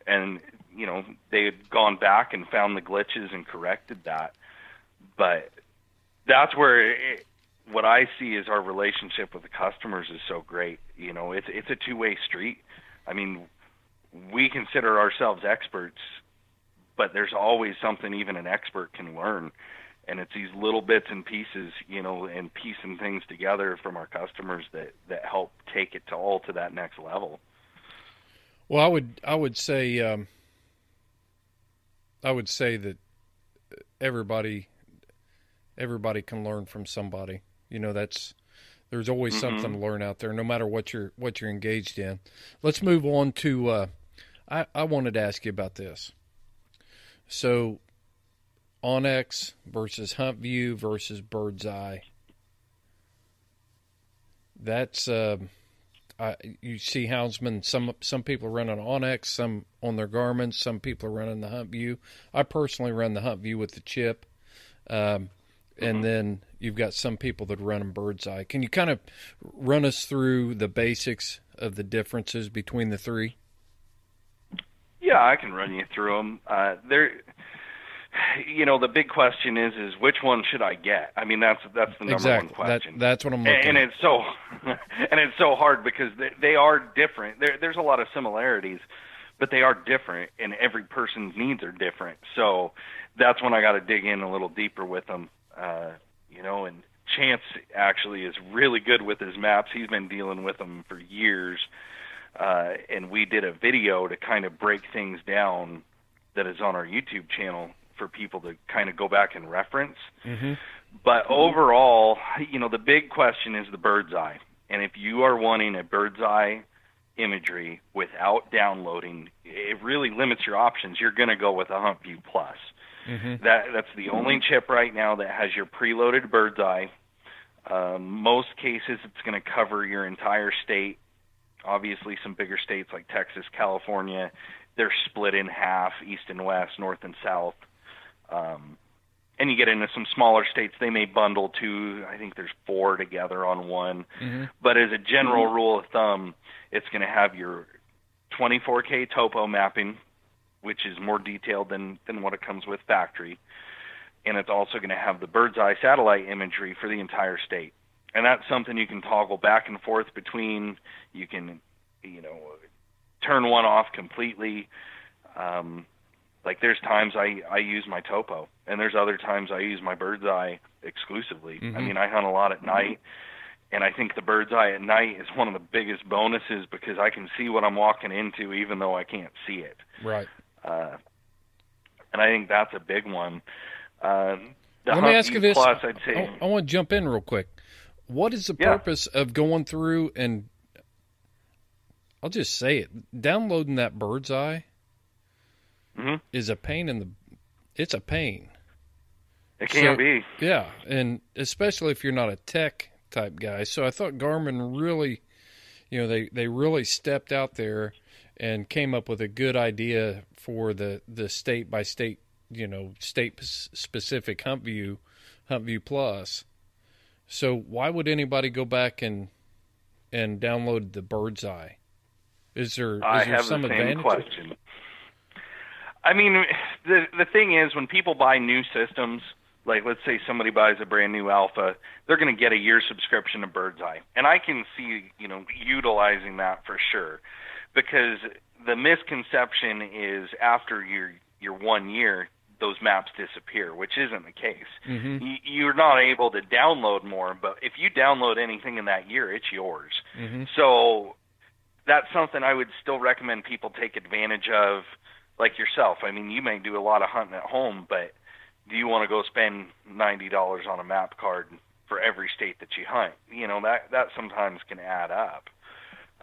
C: And you know they had gone back and found the glitches and corrected that, but that's where it, what I see is our relationship with the customers is so great. You know, it's it's a two way street. I mean, we consider ourselves experts, but there's always something even an expert can learn. And it's these little bits and pieces, you know, and piecing things together from our customers that, that help take it to all to that next level.
B: Well, I would I would say um, I would say that everybody everybody can learn from somebody. You know, that's there's always mm-hmm. something to learn out there, no matter what you're what you're engaged in. Let's move on to uh, I, I wanted to ask you about this. So, onX versus HuntView versus Bird's Eye. That's uh, I, you see houndsmen. Some some people run on onX, some on their Garmin. Some people are running the HuntView. I personally run the HuntView with the chip, um, and mm-hmm. then you've got some people that run in Bird's Eye. Can you kind of run us through the basics of the differences between the three?
C: Yeah, I can run you through them. Uh, there, you know, the big question is, is which one should I get? I mean, that's that's the number
B: exactly.
C: one question.
B: That, that's what I'm looking.
C: And,
B: and
C: it's so, and it's so hard because they, they are different. There, there's a lot of similarities, but they are different, and every person's needs are different. So that's when I got to dig in a little deeper with them. Uh, you know, and Chance actually is really good with his maps. He's been dealing with them for years uh, and we did a video to kind of break things down that is on our YouTube channel for people to kind of go back and reference.
B: Mm-hmm.
C: But overall, you know, the big question is the bird's eye. And if you are wanting a bird's eye imagery without downloading, it really limits your options. You're going to go with a Hunt View Plus. Mm-hmm. That that's the only chip right now that has your preloaded bird's eye. Um, most cases, it's going to cover your entire state. Obviously, some bigger states like Texas, California, they're split in half, east and west, north and south. Um, and you get into some smaller states, they may bundle two. I think there's four together on one. Mm-hmm. But as a general mm-hmm. rule of thumb, it's going to have your 24K topo mapping, which is more detailed than than what it comes with factory, and it's also going to have the bird's eye satellite imagery for the entire state. And that's something you can toggle back and forth between. You can, you know, turn one off completely. Um, like there's times I I use my topo, and there's other times I use my bird's eye exclusively. Mm-hmm. I mean, I hunt a lot at night, and I think the bird's eye at night is one of the biggest bonuses because I can see what I'm walking into, even though I can't see it.
B: Right.
C: Uh, and I think that's a big one. Uh,
B: Let me ask you this. Plus, I'd say, I, I want to jump in real quick. What is the yeah. purpose of going through and I'll just say it, downloading that bird's eye mm-hmm. is a pain in the. It's a pain.
C: It can so, be.
B: Yeah, and especially if you're not a tech type guy. So I thought Garmin really, you know, they they really stepped out there and came up with a good idea for the the state by state, you know, state specific Hunt View, Hunt View Plus. So why would anybody go back and and download the Bird's Eye? Is there is I there
C: have
B: some
C: the
B: advantage?
C: I mean, the the thing is, when people buy new systems, like let's say somebody buys a brand new Alpha, they're going to get a year subscription to Bird's Eye, and I can see you know utilizing that for sure, because the misconception is after your your one year those maps disappear, which isn't the case. Mm-hmm. You're not able to download more, but if you download anything in that year, it's yours. Mm-hmm. So that's something I would still recommend people take advantage of like yourself. I mean, you may do a lot of hunting at home, but do you want to go spend ninety dollars on a map card for every state that you hunt? You know that that sometimes can add up.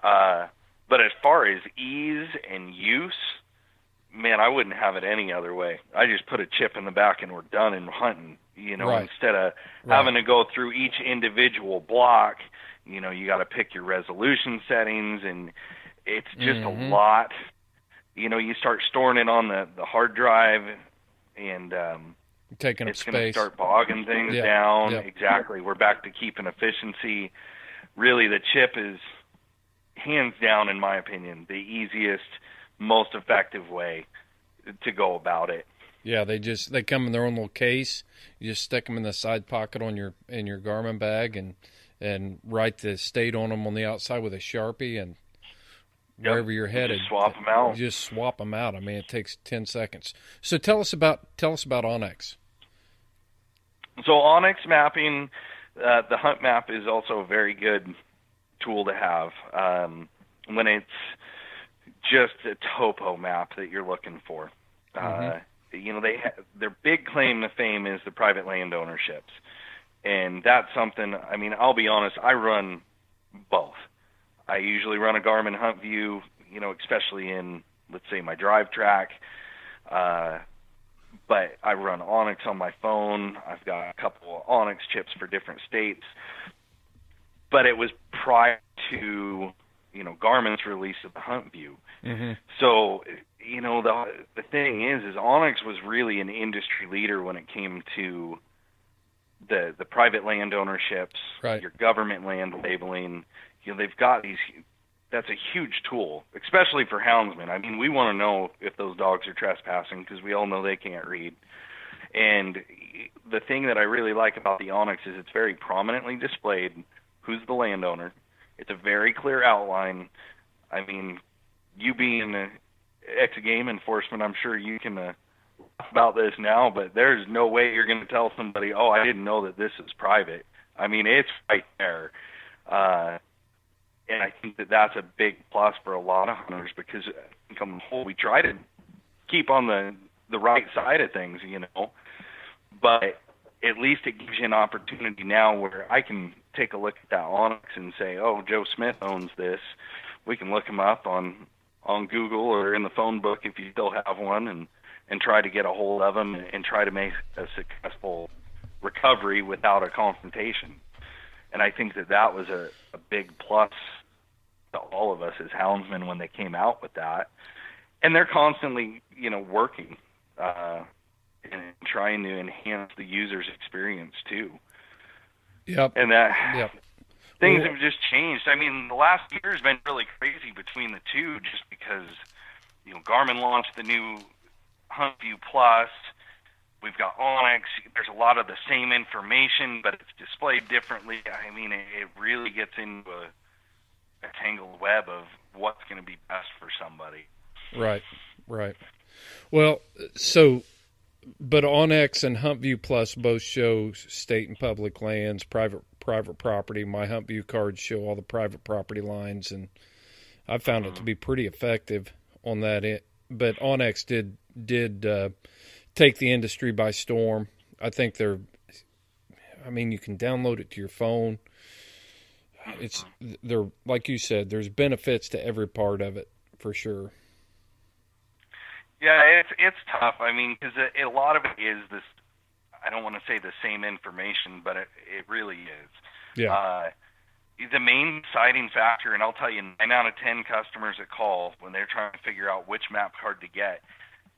C: Uh, but as far as ease and use, man, I wouldn't have it any other way. I just put a chip in the back and we're done in hunting. You know,
B: right.
C: instead of right. having to go through each individual block. You know, you got to pick your resolution settings, and it's just mm-hmm. a lot you know, you start storing it on the the hard drive, and um,
B: taking
C: it's
B: going to
C: start bogging things
B: yeah.
C: down.
B: Yeah.
C: Exactly. We're back to keeping efficiency. Really, the chip is hands down, in my opinion, the easiest, most effective way to go about it.
B: Yeah, they just they come in their own little case. You just stick them in the side pocket on your in your Garmin bag and and write the state on them on the outside with a sharpie and
C: yep.
B: wherever you're headed.
C: Just swap them out.
B: Just swap them out. I mean, it takes ten seconds. So tell us about tell us about onX.
C: So onX mapping, uh, the Hunt Map is also a very good tool to have um, when it's just a topo map that you're looking for. Uh, mm-hmm. Uh, you know, they ha- their big claim to fame is the private land ownerships, and that's something. I mean, I'll be honest. I run both. I usually run a Garmin Hunt View, you know, especially in let's say my Drivetrack. Uh, but I run onX on my phone. I've got a couple of onX chips for different states. But it was prior to you know Garmin's release of the Hunt View. Mm-hmm. So you know the the thing is is onX was really an industry leader when it came to the the private land ownerships,
B: right.
C: your government land labeling, you know they've got these that's a huge tool, especially for houndsmen. I mean, we want to know if those dogs are trespassing because we all know they can't read. And the thing that I really like about the onX is it's very prominently displayed who's the landowner. It's a very clear outline. I mean, you being ex game enforcement, I'm sure you can uh, about this now, but there's no way you're going to tell somebody, "Oh, I didn't know that this is private." I mean, it's right there. Uh, and I think that that's a big plus for a lot of hunters because come whole we try to keep on the the right side of things, you know. But at least it gives you an opportunity now where I can take a look at that onX and say, "Oh, Joe Smith owns this," we can look them up on on Google or in the phone book if you still have one, and and try to get a hold of them and, and try to make a successful recovery without a confrontation. And I think that that was a, a big plus to all of us as houndsmen when they came out with that. And they're constantly, you know, working uh, and trying to enhance the user's experience too.
B: Yep.
C: And that
B: Yep.
C: things have just changed. I mean, the last year has been really crazy between the two, just because you know Garmin launched the new HuntView Plus. We've got onX. There's a lot of the same information, but it's displayed differently. I mean, it, it really gets into a, a tangled web of what's going to be best for somebody.
B: Right, right. Well, so, but OnX and HuntView Plus both show state and public lands, private private property. My HuntView cards show all the private property lines, and I found it to be pretty effective on that. It, but OnX did did uh, take the industry by storm. I think they're. I mean, you can download it to your phone. It's they're like you said. There's benefits to every part of it for sure.
C: Yeah, it's it's tough. I mean, because a, a lot of it is this. I don't want to say the same information, but it it really is.
B: Yeah.
C: Uh, the main deciding factor, and I'll tell you, nine out of ten customers that call when they're trying to figure out which map card to get,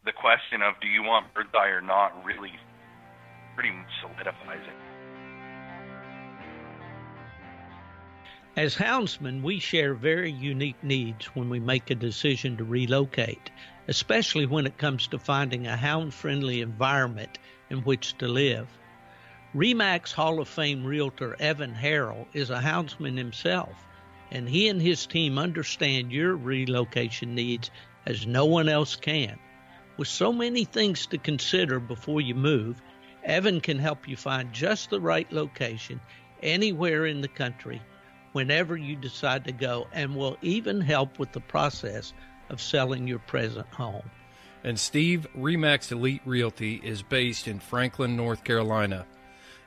C: the question of do you want bird's eye or not really pretty much solidifies it.
D: As houndsmen, we share very unique needs when we make a decision to relocate, especially when it comes to finding a hound friendly environment in which to live. REMAX Hall of Fame realtor Evan Harrell is a houndsman himself, and he and his team understand your relocation needs as no one else can. With so many things to consider before you move, Evan can help you find just the right location anywhere in the country whenever you decide to go and will even help with the process of selling your present home.
B: And Steve Remax Elite Realty is based in Franklin, North Carolina.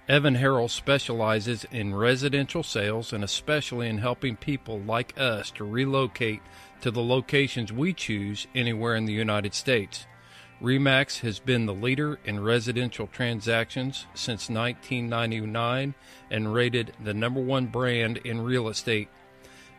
B: Evan Harrell specializes in residential sales and especially in helping people like us to relocate to the locations we choose anywhere in the United States. Remax has been the leader in residential transactions since 1999 and rated the number one brand in real estate.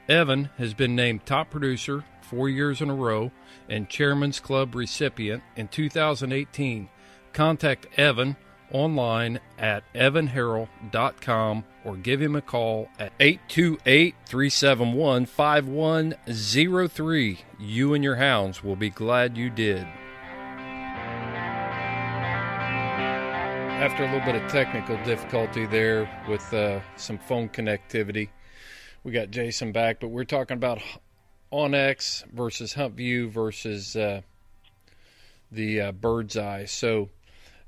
B: Evan has been named top producer four years in a row and Chairman's Club recipient in 2018. Contact Evan online at evanharrell.com or give him a call at 828 371 5103. You and your hounds will be glad you did. After a little bit of technical difficulty there with uh, some phone connectivity, we got Jason back, but we're talking about OnX versus HuntView versus uh, the uh, Bird's Eye. So,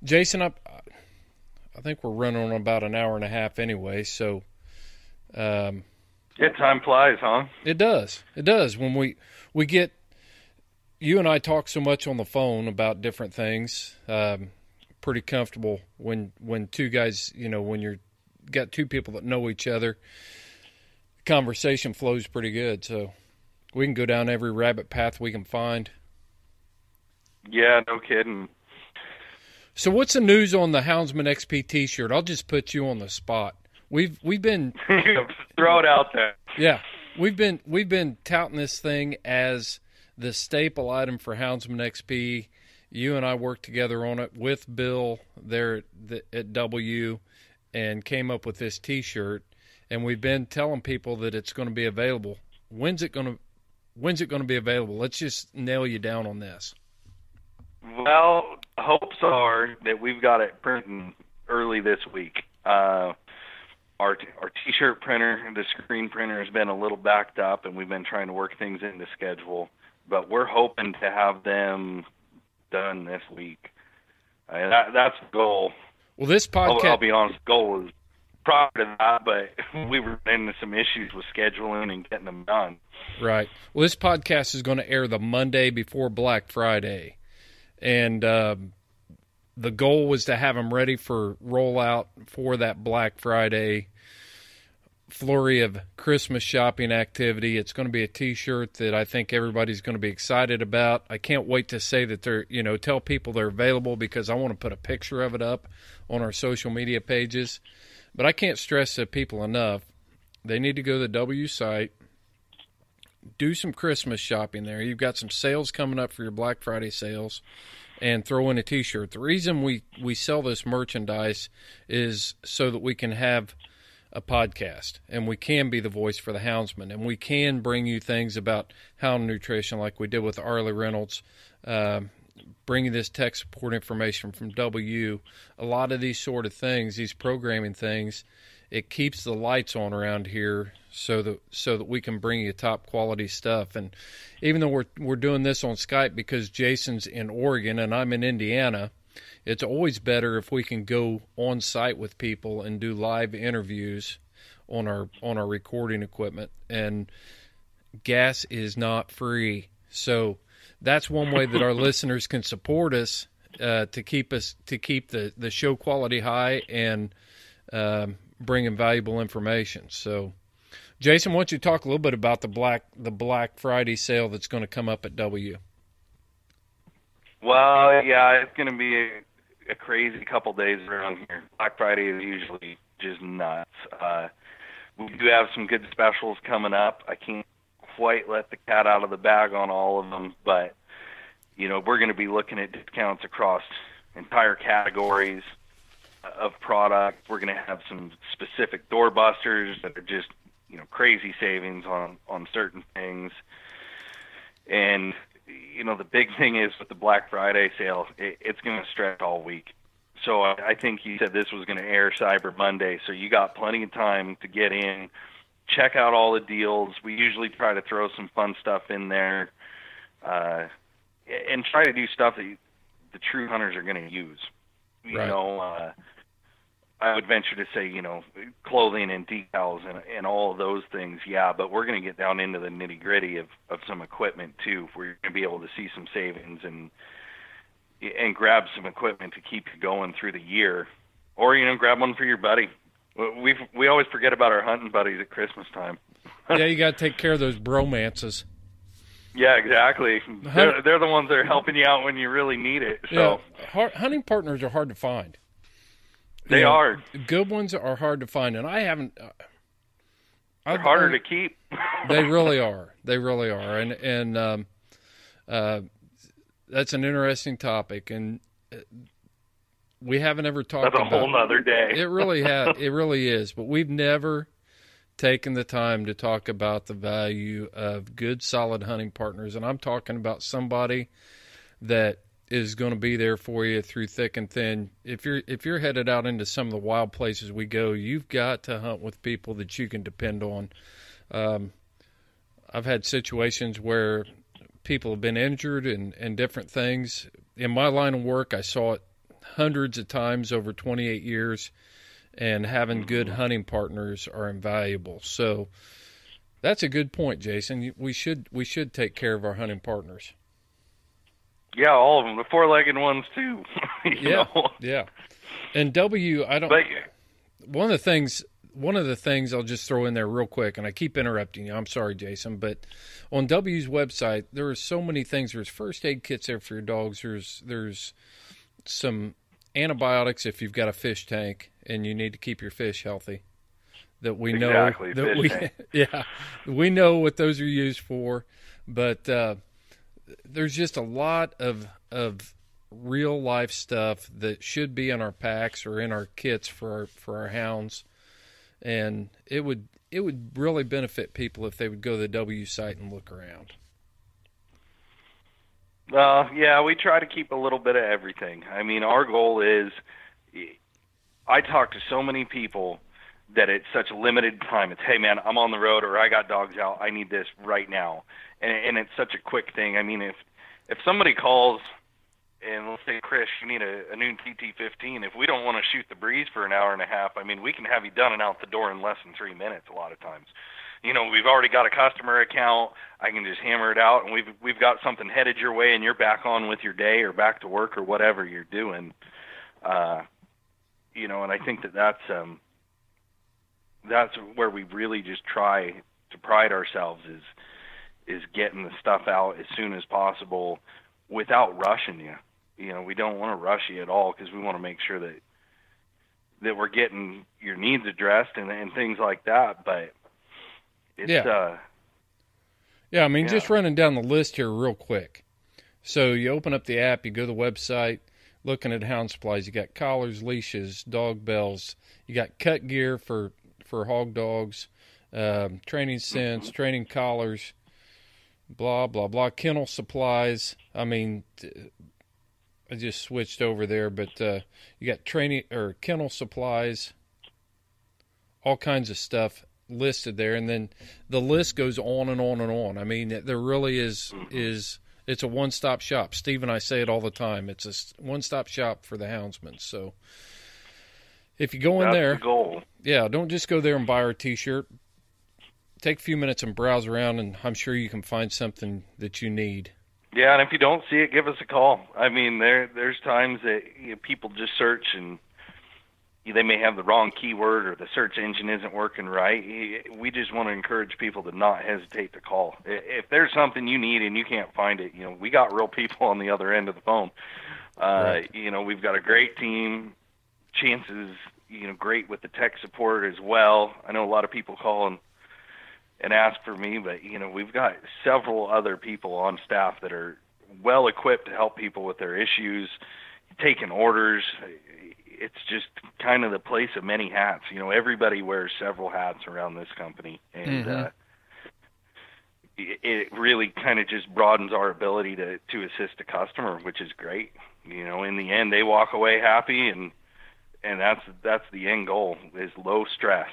B: Jason, I, I think we're running on about an hour and a half anyway. So, um,
C: Yeah, time flies, huh?
B: it does. It does. When we we get you and I talk so much on the phone about different things. Um, pretty comfortable when when two guys, you know, when you're got two people that know each other. Conversation flows pretty good, so we can go down every rabbit path we can find.
C: Yeah, no kidding.
B: So what's the news on the Houndsman XP T-shirt? I'll just put you on the spot. We've we've been
C: Throw it out there.
B: yeah we've been we've been touting this thing as the staple item for Houndsman XP. You and I worked together on it with Bill there at, at W, and came up with this T-shirt. And we've been telling people that it's going to be available. When's it going to When's it going to be available? Let's just nail you down on this.
C: Well, hopes are that we've got it printing early this week. Uh, our our t-shirt printer, the screen printer, has been a little backed up, and we've been trying to work things into schedule. But we're hoping to have them done this week. Uh, that that's the goal.
B: Well, this
C: I'll,
B: podcast.
C: I'll be honest, the goal was prior to that, but we were into some issues with scheduling and getting them done.
B: Right. Well, this podcast is going to air the Monday before Black Friday, and um, the goal was to have them ready for rollout for that Black Friday. Flurry of Christmas shopping activity. It's going to be a T-shirt that I think everybody's going to be excited about. I can't wait to say that they're, you know, tell people they're available because I want to put a picture of it up on our social media pages. But I can't stress to people enough. They need to go to the W site, do some Christmas shopping there. You've got some sales coming up for your Black Friday sales and throw in a t-shirt. The reason we we sell this merchandise is so that we can have a podcast and we can be the voice for the houndsman and we can bring you things about hound nutrition like we did with Arlie Reynolds uh, bringing this tech support information from W. A lot of these sort of things these programming things it keeps the lights on around here so that so that we can bring you top quality stuff. And even though we're we're doing this on Skype because Jason's in Oregon and I'm in Indiana it's always better if we can go on site with people and do live interviews on our on our recording equipment. And gas is not free. So that's one way that our listeners can support us uh, to keep us to keep the the show quality high and um, bringing valuable information. So Jason, why don't you talk a little bit about the black the Black Friday sale that's going to come up at W?
C: Well, yeah, it's going to be a, a crazy couple days around here. Black Friday is usually just nuts. Uh, we do have some good specials coming up. I can't quite let the cat out of the bag on all of them, but you know we're going to be looking at discounts across entire categories of product. We're going to have some specific doorbusters that are just you know crazy savings on on certain things, and you know, the big thing is with the Black Friday sale, it, it's going to stretch all week. So I, I think you said this was going to air Cyber Monday, so you got plenty of time to get in, check out all the deals. We usually try to throw some fun stuff in there, uh, and try to do stuff that you, the true hunters are going to use. You
B: right.
C: know, uh, I would venture to say, you know, clothing and decals and and all of those things, yeah. But we're going to get down into the nitty gritty of of some equipment too, where you're going to be able to see some savings and and grab some equipment to keep you going through the year, or you know, grab one for your buddy. We we always forget about our hunting buddies at Christmas time.
B: yeah, you got to take care of those bromances.
C: Yeah, exactly. They're, they're the ones that are helping you out when you really need it. So
B: yeah, hunting partners are hard to find.
C: They know, are.
B: Good ones are hard to find, and I haven't. Uh,
C: They're harder I, to keep.
B: they really are. They really are, and and um, uh, that's an interesting topic, and uh, we haven't ever talked.
C: That's a whole nother day.
B: it really has. It really is, but we've never taken the time to talk about the value of good, solid hunting partners, and I'm talking about somebody that is going to be there for you through thick and thin. If you're if you're headed out into some of the wild places we go, you've got to hunt with people that you can depend on. Um, I've had situations where people have been injured and, and different things. In my line of work, I saw it hundreds of times over 28 years, and having good mm-hmm. hunting partners are invaluable. So that's a good point, Jason. We should we should take care of our hunting partners.
C: Yeah, all of them. The four-legged ones too.
B: yeah,
C: know?
B: yeah. And W, I don't.
C: But,
B: one of the things, one of the things I'll just throw in there real quick, and I keep interrupting you. I'm sorry, Jason, but on W's website there are so many things. There's first aid kits there for your dogs. There's there's some antibiotics if you've got a fish tank and you need to keep your fish healthy. That we know
C: exactly,
B: that we yeah we know what those are used for, but. uh there's just a lot of of real life stuff that should be in our packs or in our kits for our, for our hounds, and it would it would really benefit people if they would go to the W site and look around.
C: Well, yeah, we try to keep a little bit of everything. I mean, our goal is I talk to so many people that it's such a limited time. It's hey man, I'm on the road or I got dogs out. I need this right now and, and it's such a quick thing. I mean, if if somebody calls and let's say Chris, you need a, a new TT15. If we don't want to shoot the breeze for an hour and a half, I mean, we can have you done and out the door in less than three minutes. A lot of times, you know, we've already got a customer account. I can just hammer it out, and we've we've got something headed your way, and you're back on with your day or back to work or whatever you're doing. Uh, you know, and I think that that's um, that's where we really just try to pride ourselves is is getting the stuff out as soon as possible without rushing you. You know, we don't want to rush you at all because we want to make sure that that we're getting your needs addressed and and things like that. But it's
B: Yeah.
C: uh
B: Yeah, I mean,
C: Yeah.
B: just running down the list here real quick. So you open up the app, you go to the website, looking at hound supplies. You got collars, leashes, dog bells. You got cut gear for for hog dogs, um, training scents, training collars, blah blah blah. Kennel supplies. I mean, i just switched over there, but uh, you got training or kennel supplies, all kinds of stuff listed there, and then the list goes on and on and on. I mean, there really is is it's a one stop shop. Steve and I say it all the time. It's a one stop shop for the houndsmen. So if you go in
C: that's
B: there,
C: the
B: yeah, don't just go there and buy our T-shirt. Take a few minutes and browse around, and I'm sure you can find something that you need.
C: Yeah, and if you don't see it, give us a call. I mean, there there's times that you know, people just search and they may have the wrong keyword or the search engine isn't working right. We just want to encourage people to not hesitate to call. If there's something you need and you can't find it, you know, we got real people on the other end of the phone. Uh, You know, we've got a great team. Chances, you know, great with the tech support as well. I know a lot of people call and and ask for me, but you know, we've got several other people on staff that are well equipped to help people with their issues, taking orders. It's just kind of the place of many hats. You know, everybody wears several hats around this company, and
B: Mhm.
C: uh, it, it really kind of just broadens our ability to to assist a customer, which is great. You know, in the end, they walk away happy, and and that's that's the end goal is low stress.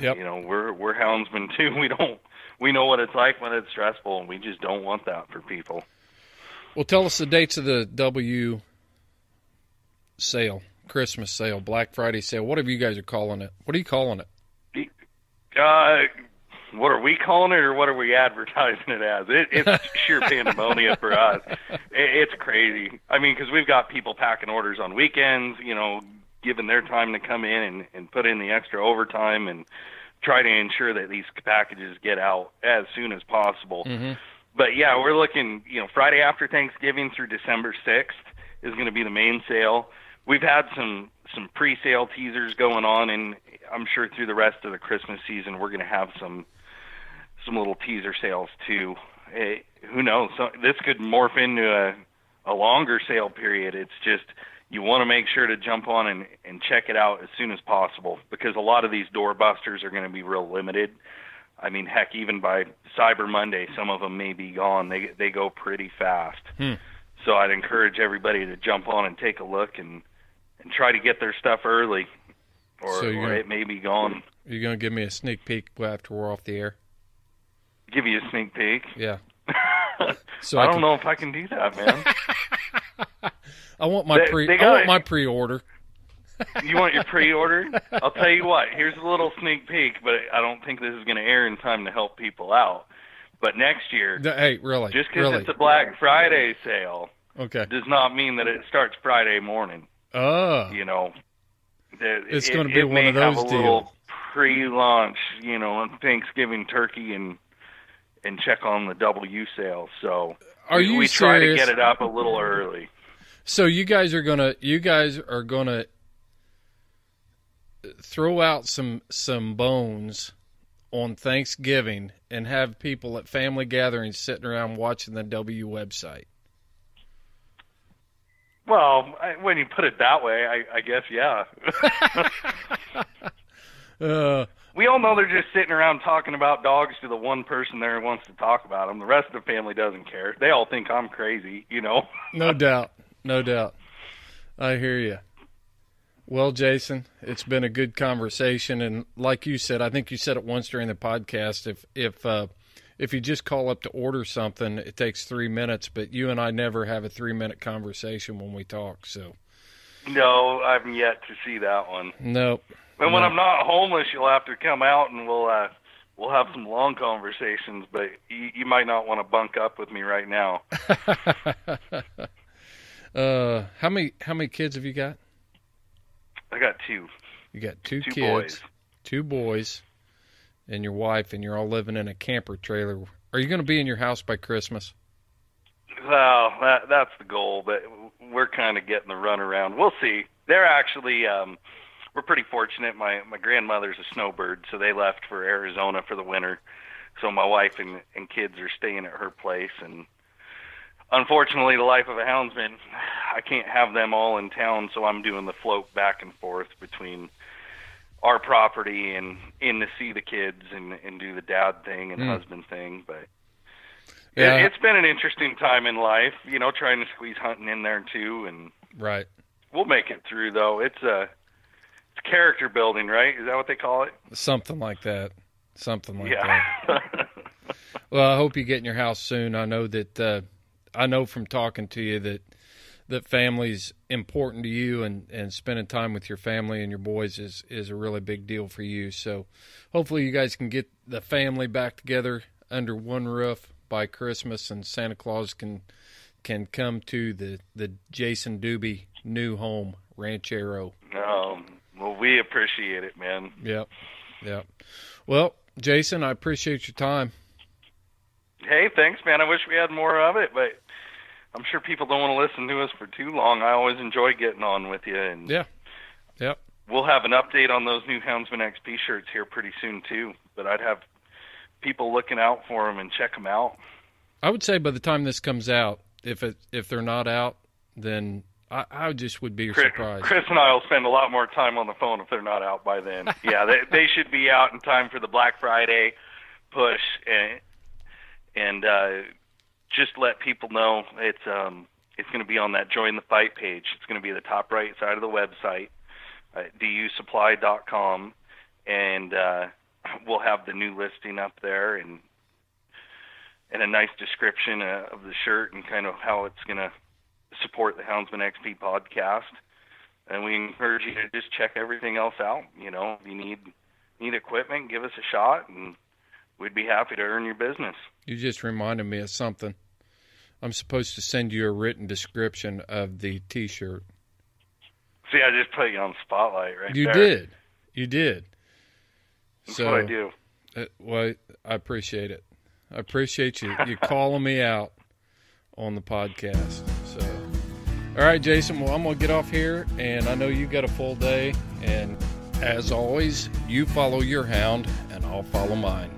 B: Yep.
C: You know, we're we're houndsmen too. We don't we know what it's like when it's stressful, and we just don't want that for people.
B: Well, tell us the dates of the W sale, Christmas sale, Black Friday sale, whatever you guys are calling it. What are you calling it?
C: Uh, what are we calling it, or what are we advertising it as? It, it's sheer pandemonium for us. It, it's crazy. I mean, because we've got people packing orders on weekends. You know, giving their time to come in and, and put in the extra overtime and try to ensure that these packages get out as soon as possible.
B: Mm-hmm.
C: But yeah, we're looking. You know, Friday after Thanksgiving through December sixth is going to be the main sale. We've had some some pre-sale teasers going on, and I'm sure through the rest of the Christmas season we're going to have some some little teaser sales too. Eh, who knows? So this could morph into a a longer sale period. It's just you want to make sure to jump on and and check it out as soon as possible because a lot of these doorbusters are going to be real limited. I mean, heck, even by Cyber Monday, some of them may be gone. They they go pretty fast.
B: Hmm.
C: So I'd encourage everybody to jump on and take a look and and try to get their stuff early, or,
B: So
C: or
B: gonna-
C: it may be gone.
B: You're going to give me a sneak peek after we're off the air?
C: Give you a sneak peek.
B: Yeah. So
C: I,
B: I
C: don't
B: can-
C: know if I can do that, man.
B: I want my
C: They-
B: pre.
C: they
B: I want
C: it.
B: my pre-order.
C: you want your pre-order? I'll tell you what. Here's a little sneak peek, but I don't think this is going to air in time to help people out. But next year,
B: Hey, really?
C: just because
B: really?
C: it's a Black Friday sale
B: okay.
C: does not mean that it starts Friday morning.
B: Oh,
C: You know, That
B: It's
C: it-
B: gonna be
C: it
B: one of those deals.
C: pre-launch, you know, on Thanksgiving turkey and and check on the W sale. So
B: Are
C: we,
B: you
C: we try to get it up a little early.
B: So you guys are gonna you guys are gonna throw out some some bones on Thanksgiving and have people at family gatherings sitting around watching the W website.
C: Well, I, when you put it that way, I, I guess yeah.
B: Uh,
C: we all know they're just sitting around talking about dogs to the one person there who wants to talk about them. The rest of the family doesn't care. They all think I'm crazy, you know.
B: no doubt, no doubt. I hear you. Well, Jason, it's been a good conversation, and like you said, I think you said it once during the podcast. If if uh, if you just call up to order something, it takes three minutes, but you and I never have a three minute conversation when we talk. So
C: No, I've yet to see that one.
B: nope.
C: And when
B: No.
C: I'm not homeless, you'll have to come out and we'll uh we'll have some long conversations. But you, you might not want to bunk up with me right now.
B: uh, how many how many kids have you got?
C: I got two,
B: You got two,
C: two
B: kids.
C: boys.
B: two boys, and your wife, and you're all living in a camper trailer. Are you going to be in your house by Christmas?
C: Well, that that's the goal, but we're kind of getting the run around. We'll see. They're actually um we're pretty fortunate. My my grandmother's a snowbird, so they left for Arizona for the winter. So my wife and and kids are staying at her place and unfortunately the life of a houndsman, I can't have them all in town, so I'm doing the float back and forth between our property and in to see the kids and and do the dad thing and
B: Mm.
C: husband thing, but
B: Yeah.
C: it, it's been an interesting time in life, you know, trying to squeeze hunting in there too, and
B: Right.
C: we'll make it through. Though it's a it's character building, right? Is that what they call it?
B: Something like that. Something like
C: yeah.
B: that. Well, I hope you get in your house soon. I know that uh, I know from talking to you that that family's important to you, and, and spending time with your family and your boys is is a really big deal for you. So, hopefully, you guys can get the family back together under one roof by Christmas, and Santa Claus can can come to the the Jason Doobie new home Ranchero.
C: um, well, we appreciate it, man.
B: Yep, yep. Well, Jason, I appreciate your time.
C: Hey, thanks, man. I wish we had more of it, but I'm sure people don't want to listen to us for too long. I always enjoy getting on with you, and
B: Yeah. Yep.
C: we'll have an update on those new Houndsman XP shirts here pretty soon too. But I'd have people looking out for them and check them out.
B: I would say by the time this comes out, if it if they're not out, then I, I just would be
C: Chris,
B: surprised.
C: Chris and I will spend a lot more time on the phone if they're not out by then. yeah, they they should be out in time for the Black Friday push and and uh, just let people know it's um it's going to be on that join the fight page. It's going to be the top right side of the website, uh, dusupply.com, and uh, we'll have the new listing up there and and a nice description uh, of the shirt and kind of how it's going to support the Houndsman XP podcast. And we encourage you to just check everything else out. You know, if you need need equipment, give us a shot, and we'd be happy to earn your business.
B: You just reminded me of something. I'm supposed to send you a written description of the T-shirt.
C: See, I just put you on the spotlight right
B: You
C: there.
B: did. You did.
C: That's
B: so,
C: what I do.
B: uh, well, I appreciate it. I appreciate you you calling me out on the podcast. So, all right, Jason. Well, I'm gonna get off here, and I know you got a full day. And as always, you follow your hound, and I'll follow mine.